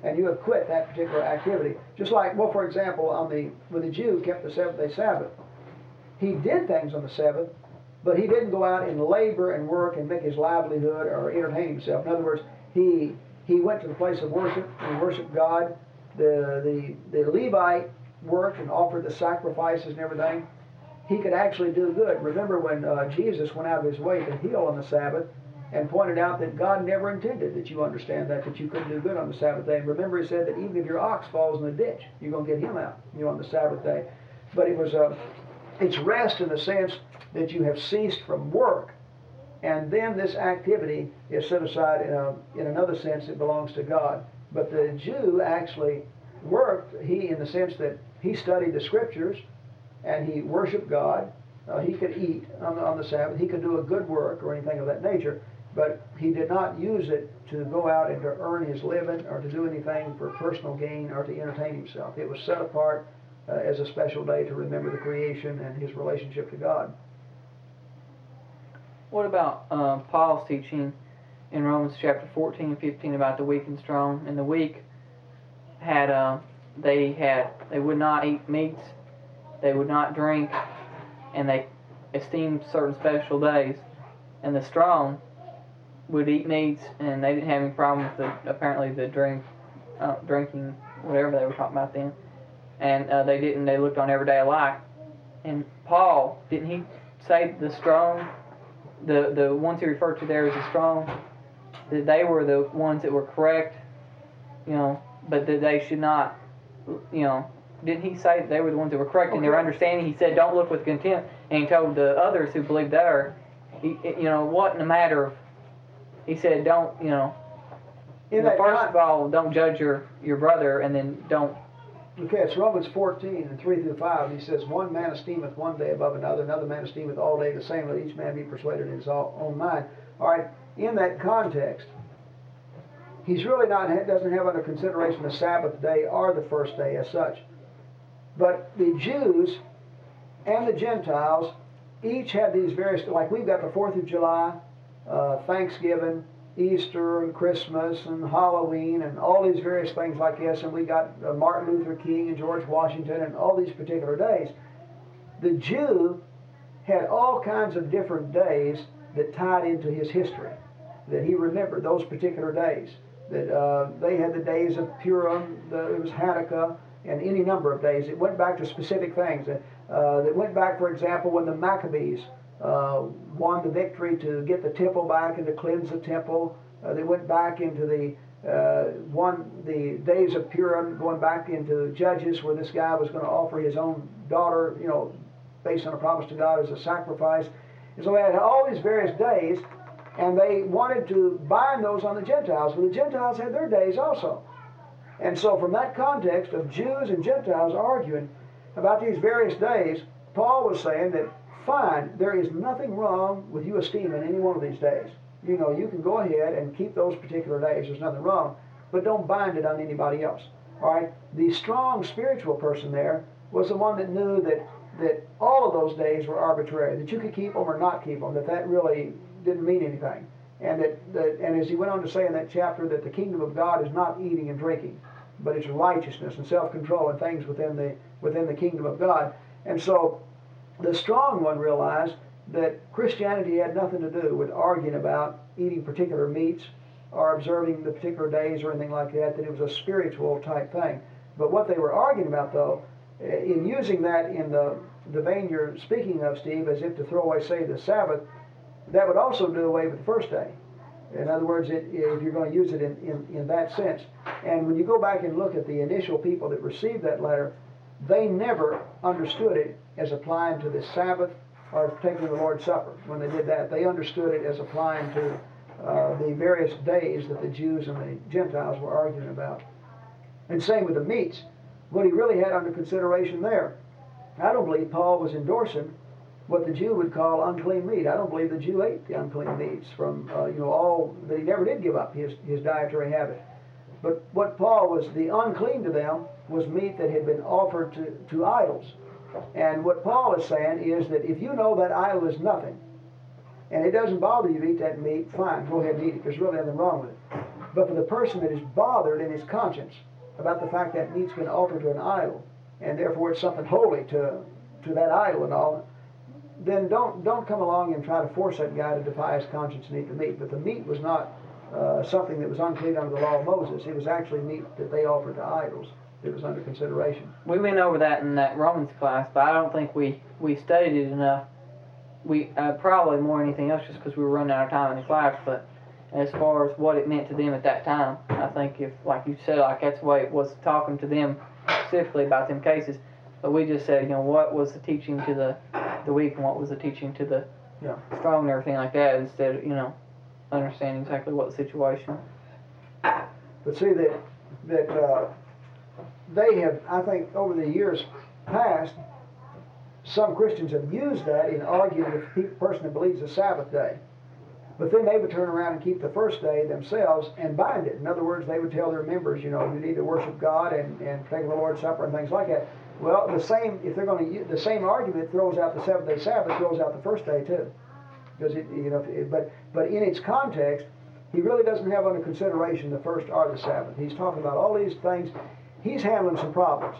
A: and you have quit that particular activity. Just like, well, for example, on the when the Jew kept the seventh day Sabbath, he did things on the Sabbath, but he didn't go out and labor and work and make his livelihood or entertain himself. In other words, he he went to the place of worship and worshiped God. The the the Levite worked and offered the sacrifices and everything. He could actually do good. Remember when uh, Jesus went out of his way to heal on the Sabbath and pointed out that God never intended that you understand that, that you couldn't do good on the Sabbath day. And remember, he said that even if your ox falls in the ditch, you're going to get him out, you know, on the Sabbath day. But it was uh, it's rest in the sense that you have ceased from work and then this activity is set aside in, a, in another sense it belongs to God. But the Jew actually worked, he in the sense that he studied the scriptures and he worshiped God. Uh, he could eat on the, on the Sabbath. He could do a good work or anything of that nature. But he did not use it to go out and to earn his living or to do anything for personal gain or to entertain himself. It was set apart uh, as a special day to remember the creation and his relationship to God.
F: What about uh, Paul's teaching in Romans chapter 14 and 15 about the weak and strong? And the weak had uh, they had they would not eat meats, they would not drink, and they esteemed certain special days. And the strong would eat meats, and they didn't have any problem with the apparently the drink, uh, drinking whatever they were talking about then. And uh, they didn't. They looked on every day alike. And Paul didn't he say the strong the the ones he referred to there as the strong, that they were the ones that were correct, you know, but that they should not, you know, didn't he say that they were the ones that were correct in their understanding? He said, "Don't look with contempt," and he told the others who believed there, he, you know, what in a matter of, he said, "Don't, you know,
A: In
F: well, first
A: con-
F: of all, don't judge your your brother, and then don't."
A: Okay, it's Romans 14 and 3 through 5. He says, One man esteemeth one day above another, another man esteemeth all day the same. Let each man be persuaded in his own mind. All right, in that context, he's really not, doesn't have under consideration the Sabbath day or the first day as such. But the Jews and the Gentiles each had these various, like we've got the 4th of July, uh, Thanksgiving, Easter and Christmas and Halloween and all these various things like this, and we got uh, Martin Luther King and George Washington and all these particular days. The Jew had all kinds of different days that tied into his history, that he remembered those particular days. That uh, they had the days of Purim, the, it was Hanukkah, and any number of days. It went back to specific things. Uh, that went back, for example, when the Maccabees uh, won the victory to get the temple back and to cleanse the temple. Uh, they went back into the uh, one the days of Purim, going back into Judges, where this guy was going to offer his own daughter, you know, based on a promise to God as a sacrifice. And so they had all these various days, and they wanted to bind those on the Gentiles. Well, the Gentiles had their days also. And so, from that context of Jews and Gentiles arguing about these various days, Paul was saying that fine, there is nothing wrong with you esteeming any one of these days. You know, you can go ahead and keep those particular days, there's nothing wrong, but don't bind it on anybody else. All right? The strong spiritual person there was the one that knew that, that all of those days were arbitrary, that you could keep them or not keep them, that that really didn't mean anything. And that, that and as he went on to say in that chapter that the kingdom of God is not eating and drinking, but it's righteousness and self-control and things within the within the kingdom of God. And so the strong one realized that Christianity had nothing to do with arguing about eating particular meats or observing the particular days or anything like that, that it was a spiritual type thing. But what they were arguing about, though, eh, in using that in the, the vein you're speaking of, Steve, as if to throw away, say, the Sabbath, that would also do away with the first day. In other words, it, if you're going to use it in, in, in that sense. And when you go back and look at the initial people that received that letter, they never understood it as applying to the Sabbath or taking the Lord's Supper. When they did that, they understood it as applying to uh, the various days that the Jews and the Gentiles were arguing about. And same with the meats. What he really had under consideration there, I don't believe Paul was endorsing what the Jew would call unclean meat. I don't believe the Jew ate the unclean meats from uh, you know all that he never did give up his his dietary habit. But what Paul was the unclean to them was meat that had been offered to, to idols. And what Paul is saying is that if you know that idol is nothing, and it doesn't bother you to eat that meat, fine, go ahead and eat it. There's really nothing wrong with it. But for the person that is bothered in his conscience about the fact that meat's been offered to an idol, and therefore it's something holy to to that idol and all, then don't don't come along and try to force that guy to defy his conscience and eat the meat. But the meat was not uh, something that was unclean under the law of Moses. It was actually meat that they offered to idols. It was under consideration.
F: We went over that in that Romans class, but I don't think we we studied it enough. We uh, probably more than anything else just because we were running out of time in the class. But as far as what it meant to them at that time, I think if like you said, like that's the way it was talking to them specifically about them cases. But we just said, you know, what was the teaching to the the weak and what was the teaching to the
A: Yeah.
F: strong and everything like that instead of you know understanding exactly what the situation.
A: But see that that uh, they have, I think, over the years past, some Christians have used that in arguing with the person that believes the Sabbath day. But then they would turn around and keep the first day themselves and bind it. In other words, they would tell their members, you know, you need to worship God and, and take the Lord's Supper and things like that. Well, the same, if they're going to use the same argument throws out the seventh day Sabbath, throws out the first day too. Because it, you know, it, but but in its context, he really doesn't have under consideration the first or the Sabbath. He's talking about all these things. He's handling some problems.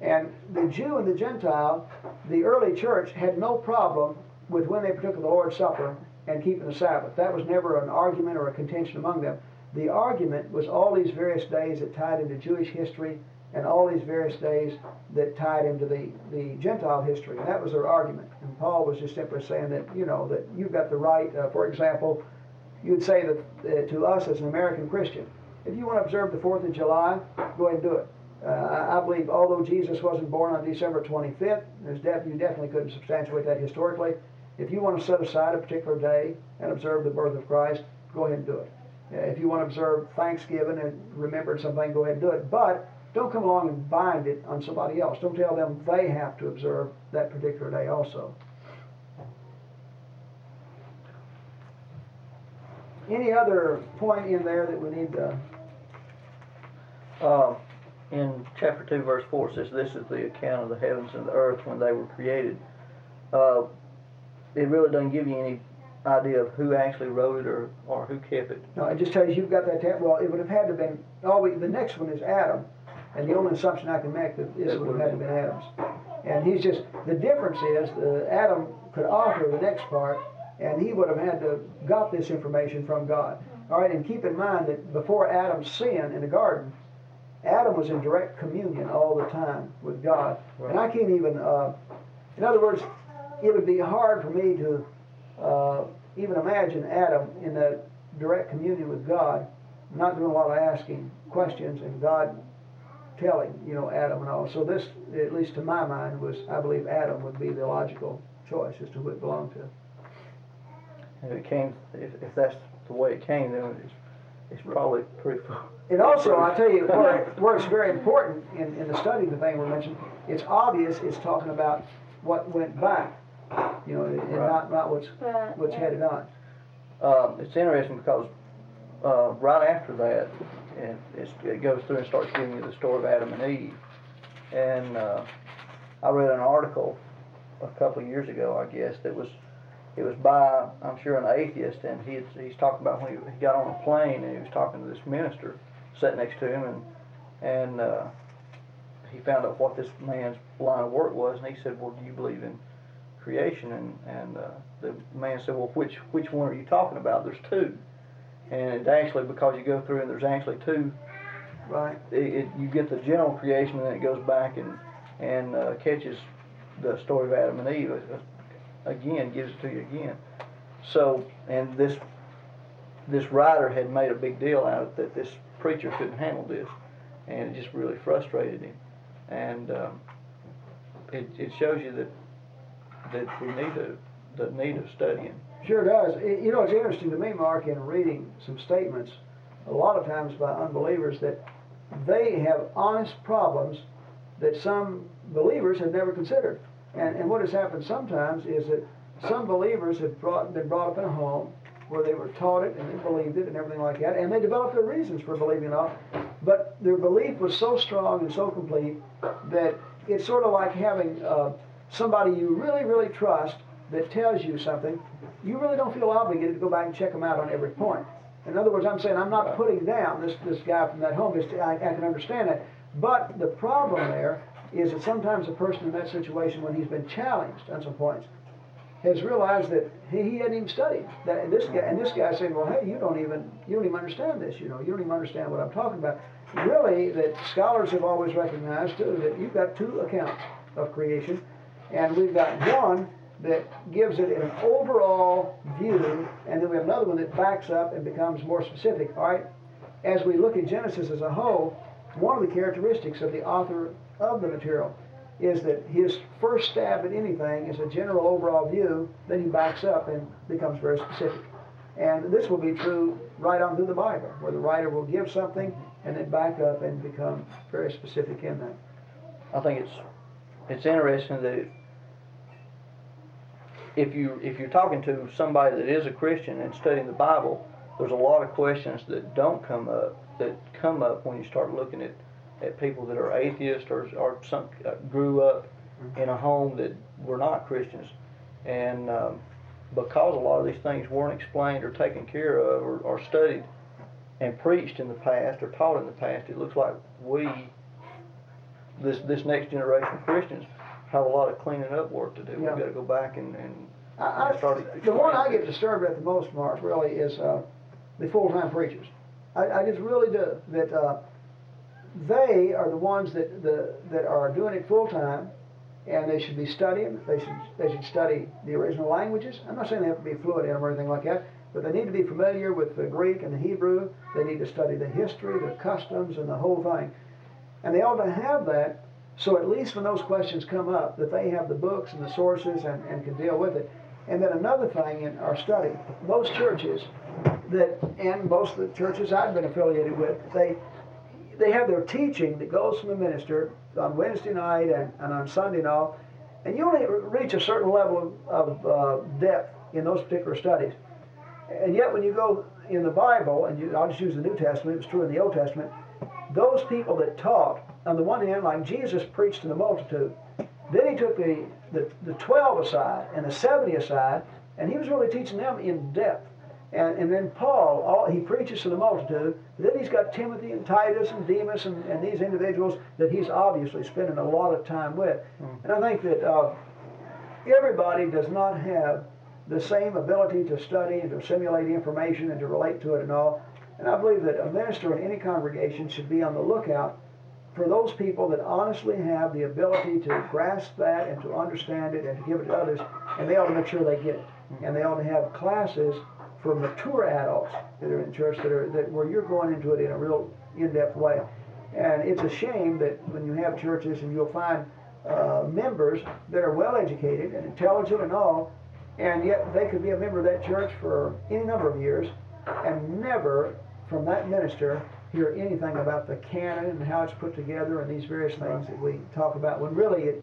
A: And the Jew and the Gentile, the early church had no problem with when they partook of the Lord's Supper and keeping the Sabbath. That was never an argument or a contention among them. The argument was all these various days that tied into Jewish history and all these various days that tied into the, the Gentile history. And that was their argument. And Paul was just simply saying that, you know, that you've got the right, uh, for example, you'd say that uh, to us as an American Christian, if you want to observe the 4th of July, go ahead and do it. Uh, I believe, although Jesus wasn't born on December 25th, there's def- you definitely couldn't substantiate that historically. If you want to set aside a particular day and observe the birth of Christ, go ahead and do it. Uh, if you want to observe Thanksgiving and remember something, go ahead and do it. But don't come along and bind it on somebody else. Don't tell them they have to observe that particular day also. Any other point in there that we need to?
E: Uh, in chapter 2, verse 4, it says, This is the account of the heavens and the earth when they were created. Uh, it really doesn't give you any idea of who actually wrote it or, or who kept it.
A: No, it just tells you you've got that. Ta- well, it would have had to been. Oh, the next one is Adam, and the only assumption I can make that is it would have had to been Adam's. And he's just the difference is uh, Adam could offer the next part, and he would have had to got this information from God. All right, and keep in mind that before Adam's sin in the garden, Adam was in direct communion all the time with God, and I can't even. Uh, in other words, it would be hard for me to uh, even imagine Adam in that direct communion with God, not doing a lot of asking questions, and God telling, you know, Adam and all. So this, at least to my mind, was I believe Adam would be the logical choice as to who it belonged to.
E: It came, if, if that's the way it came, then it's, it's probably pretty full.
A: And also, I tell you, where, [LAUGHS] it- where it's very important in, in the study, of the thing we mentioned, it's obvious it's talking about what went back, you know, and
E: Right.
A: not, not what's,
C: Right.
A: what's
C: yeah.
A: headed on.
E: Um, it's interesting because uh, right after that, and it's, it goes through and starts giving you the story of Adam and Eve. And uh, I read an article a couple of years ago, I guess, that was it was by I'm sure an atheist, and he he's talking about when he, he got on a plane and he was talking to this minister sitting next to him, and and uh, he found out what this man's line of work was, and he said, "Well, do you believe in creation, and and uh, the man said, well, which which one are you talking about? There's two, and it's actually because you go through and there's actually two.
A: Right.
E: It, it you get the general creation, and then it goes back and and uh, catches the story of Adam and Eve uh, again, gives it to you again. So, and this this writer had made a big deal out of it that this preacher couldn't handle this, and it just really frustrated him. And um, it it shows you that that we need to the need of studying.
A: Sure does. It- You know, it's interesting to me, Mark, in reading some statements, a lot of times by unbelievers, that they have honest problems that some believers have never considered. And, and what has happened sometimes is that some believers have brought, been brought up in a home where they were taught it and they believed it and everything like that, and they developed their reasons for believing it. But their belief was so strong and so complete that it's sort of like having uh, somebody you really, really trust that tells you something, you really don't feel obligated to go back and check them out on every point. In other words, I'm saying I'm not putting down this, this guy from that home, I, I can understand that. But the problem there is that sometimes a person in that situation, when he's been challenged on some points, has realized that he, he hadn't even studied. That and this guy and this guy saying, "Well, hey, you don't even you don't even understand this. You know, you don't even understand what I'm talking about." Really, that scholars have always recognized too that you've got two accounts of creation, and we've got one that gives it an overall view, and then we have another one that backs up and becomes more specific. All right, as we look at Genesis as a whole, one of the characteristics of the author of the material is that his first stab at anything is a general overall view, then he backs up and becomes very specific. And this will be true right on through the Bible, where the writer will give something and then back up and become very specific in that.
E: I think it's it's interesting that if you if you're talking to somebody that is a Christian and studying the Bible, there's a lot of questions that don't come up that come up when you start looking at, at people that are atheists or or some uh, grew up in a home that were not Christians, and um, because a lot of these things weren't explained or taken care of or, or studied and preached in the past or taught in the past, it looks like we this this next generation of Christians have a lot of cleaning up work to do.
A: Yeah.
E: We've got to go back and, and
A: I,
E: start
A: I, the one I get disturbed at the most, Mark, really is uh, the full-time preachers. I, I just really do that. Uh, they are the ones that the that are doing it full-time, and they should be studying. They should they should study the original languages. I'm not saying they have to be fluent in them or anything like that, but they need to be familiar with the Greek and the Hebrew. They need to study the history, the customs, and the whole thing. And they ought to have that so at least when those questions come up, that they have the books and the sources and, and can deal with it. And then another thing in our study, most churches that, and most of the churches I've been affiliated with, they they have their teaching that goes from the minister on Wednesday night and, and on Sunday and all, and you only reach a certain level of, of uh, depth in those particular studies. And yet, when you go in the Bible, and you, I'll just use the New Testament, it was true in the Old Testament, those people that taught, on the one hand, like Jesus preached to the multitude, then he took the, the, the 12 aside and the 70 aside, and he was really teaching them in depth. And, and then Paul, all, he preaches to the multitude. Then he's got Timothy and Titus and Demas and, and these individuals that he's obviously spending a lot of time with. And I think that uh, everybody does not have the same ability to study and to assimilate information and to relate to it and all. And I believe that a minister in any congregation should be on the lookout for those people that honestly have the ability to grasp that and to understand it and to give it to others, and they ought to make sure they get it. And they ought to have classes for mature adults that are in church that are that where you're going into it in a real in-depth way. And it's a shame that when you have churches and you'll find uh, members that are well educated and intelligent and all, and yet they could be a member of that church for any number of years and never from that minister hear anything about the canon and how it's put together and these various things that we talk about when really it,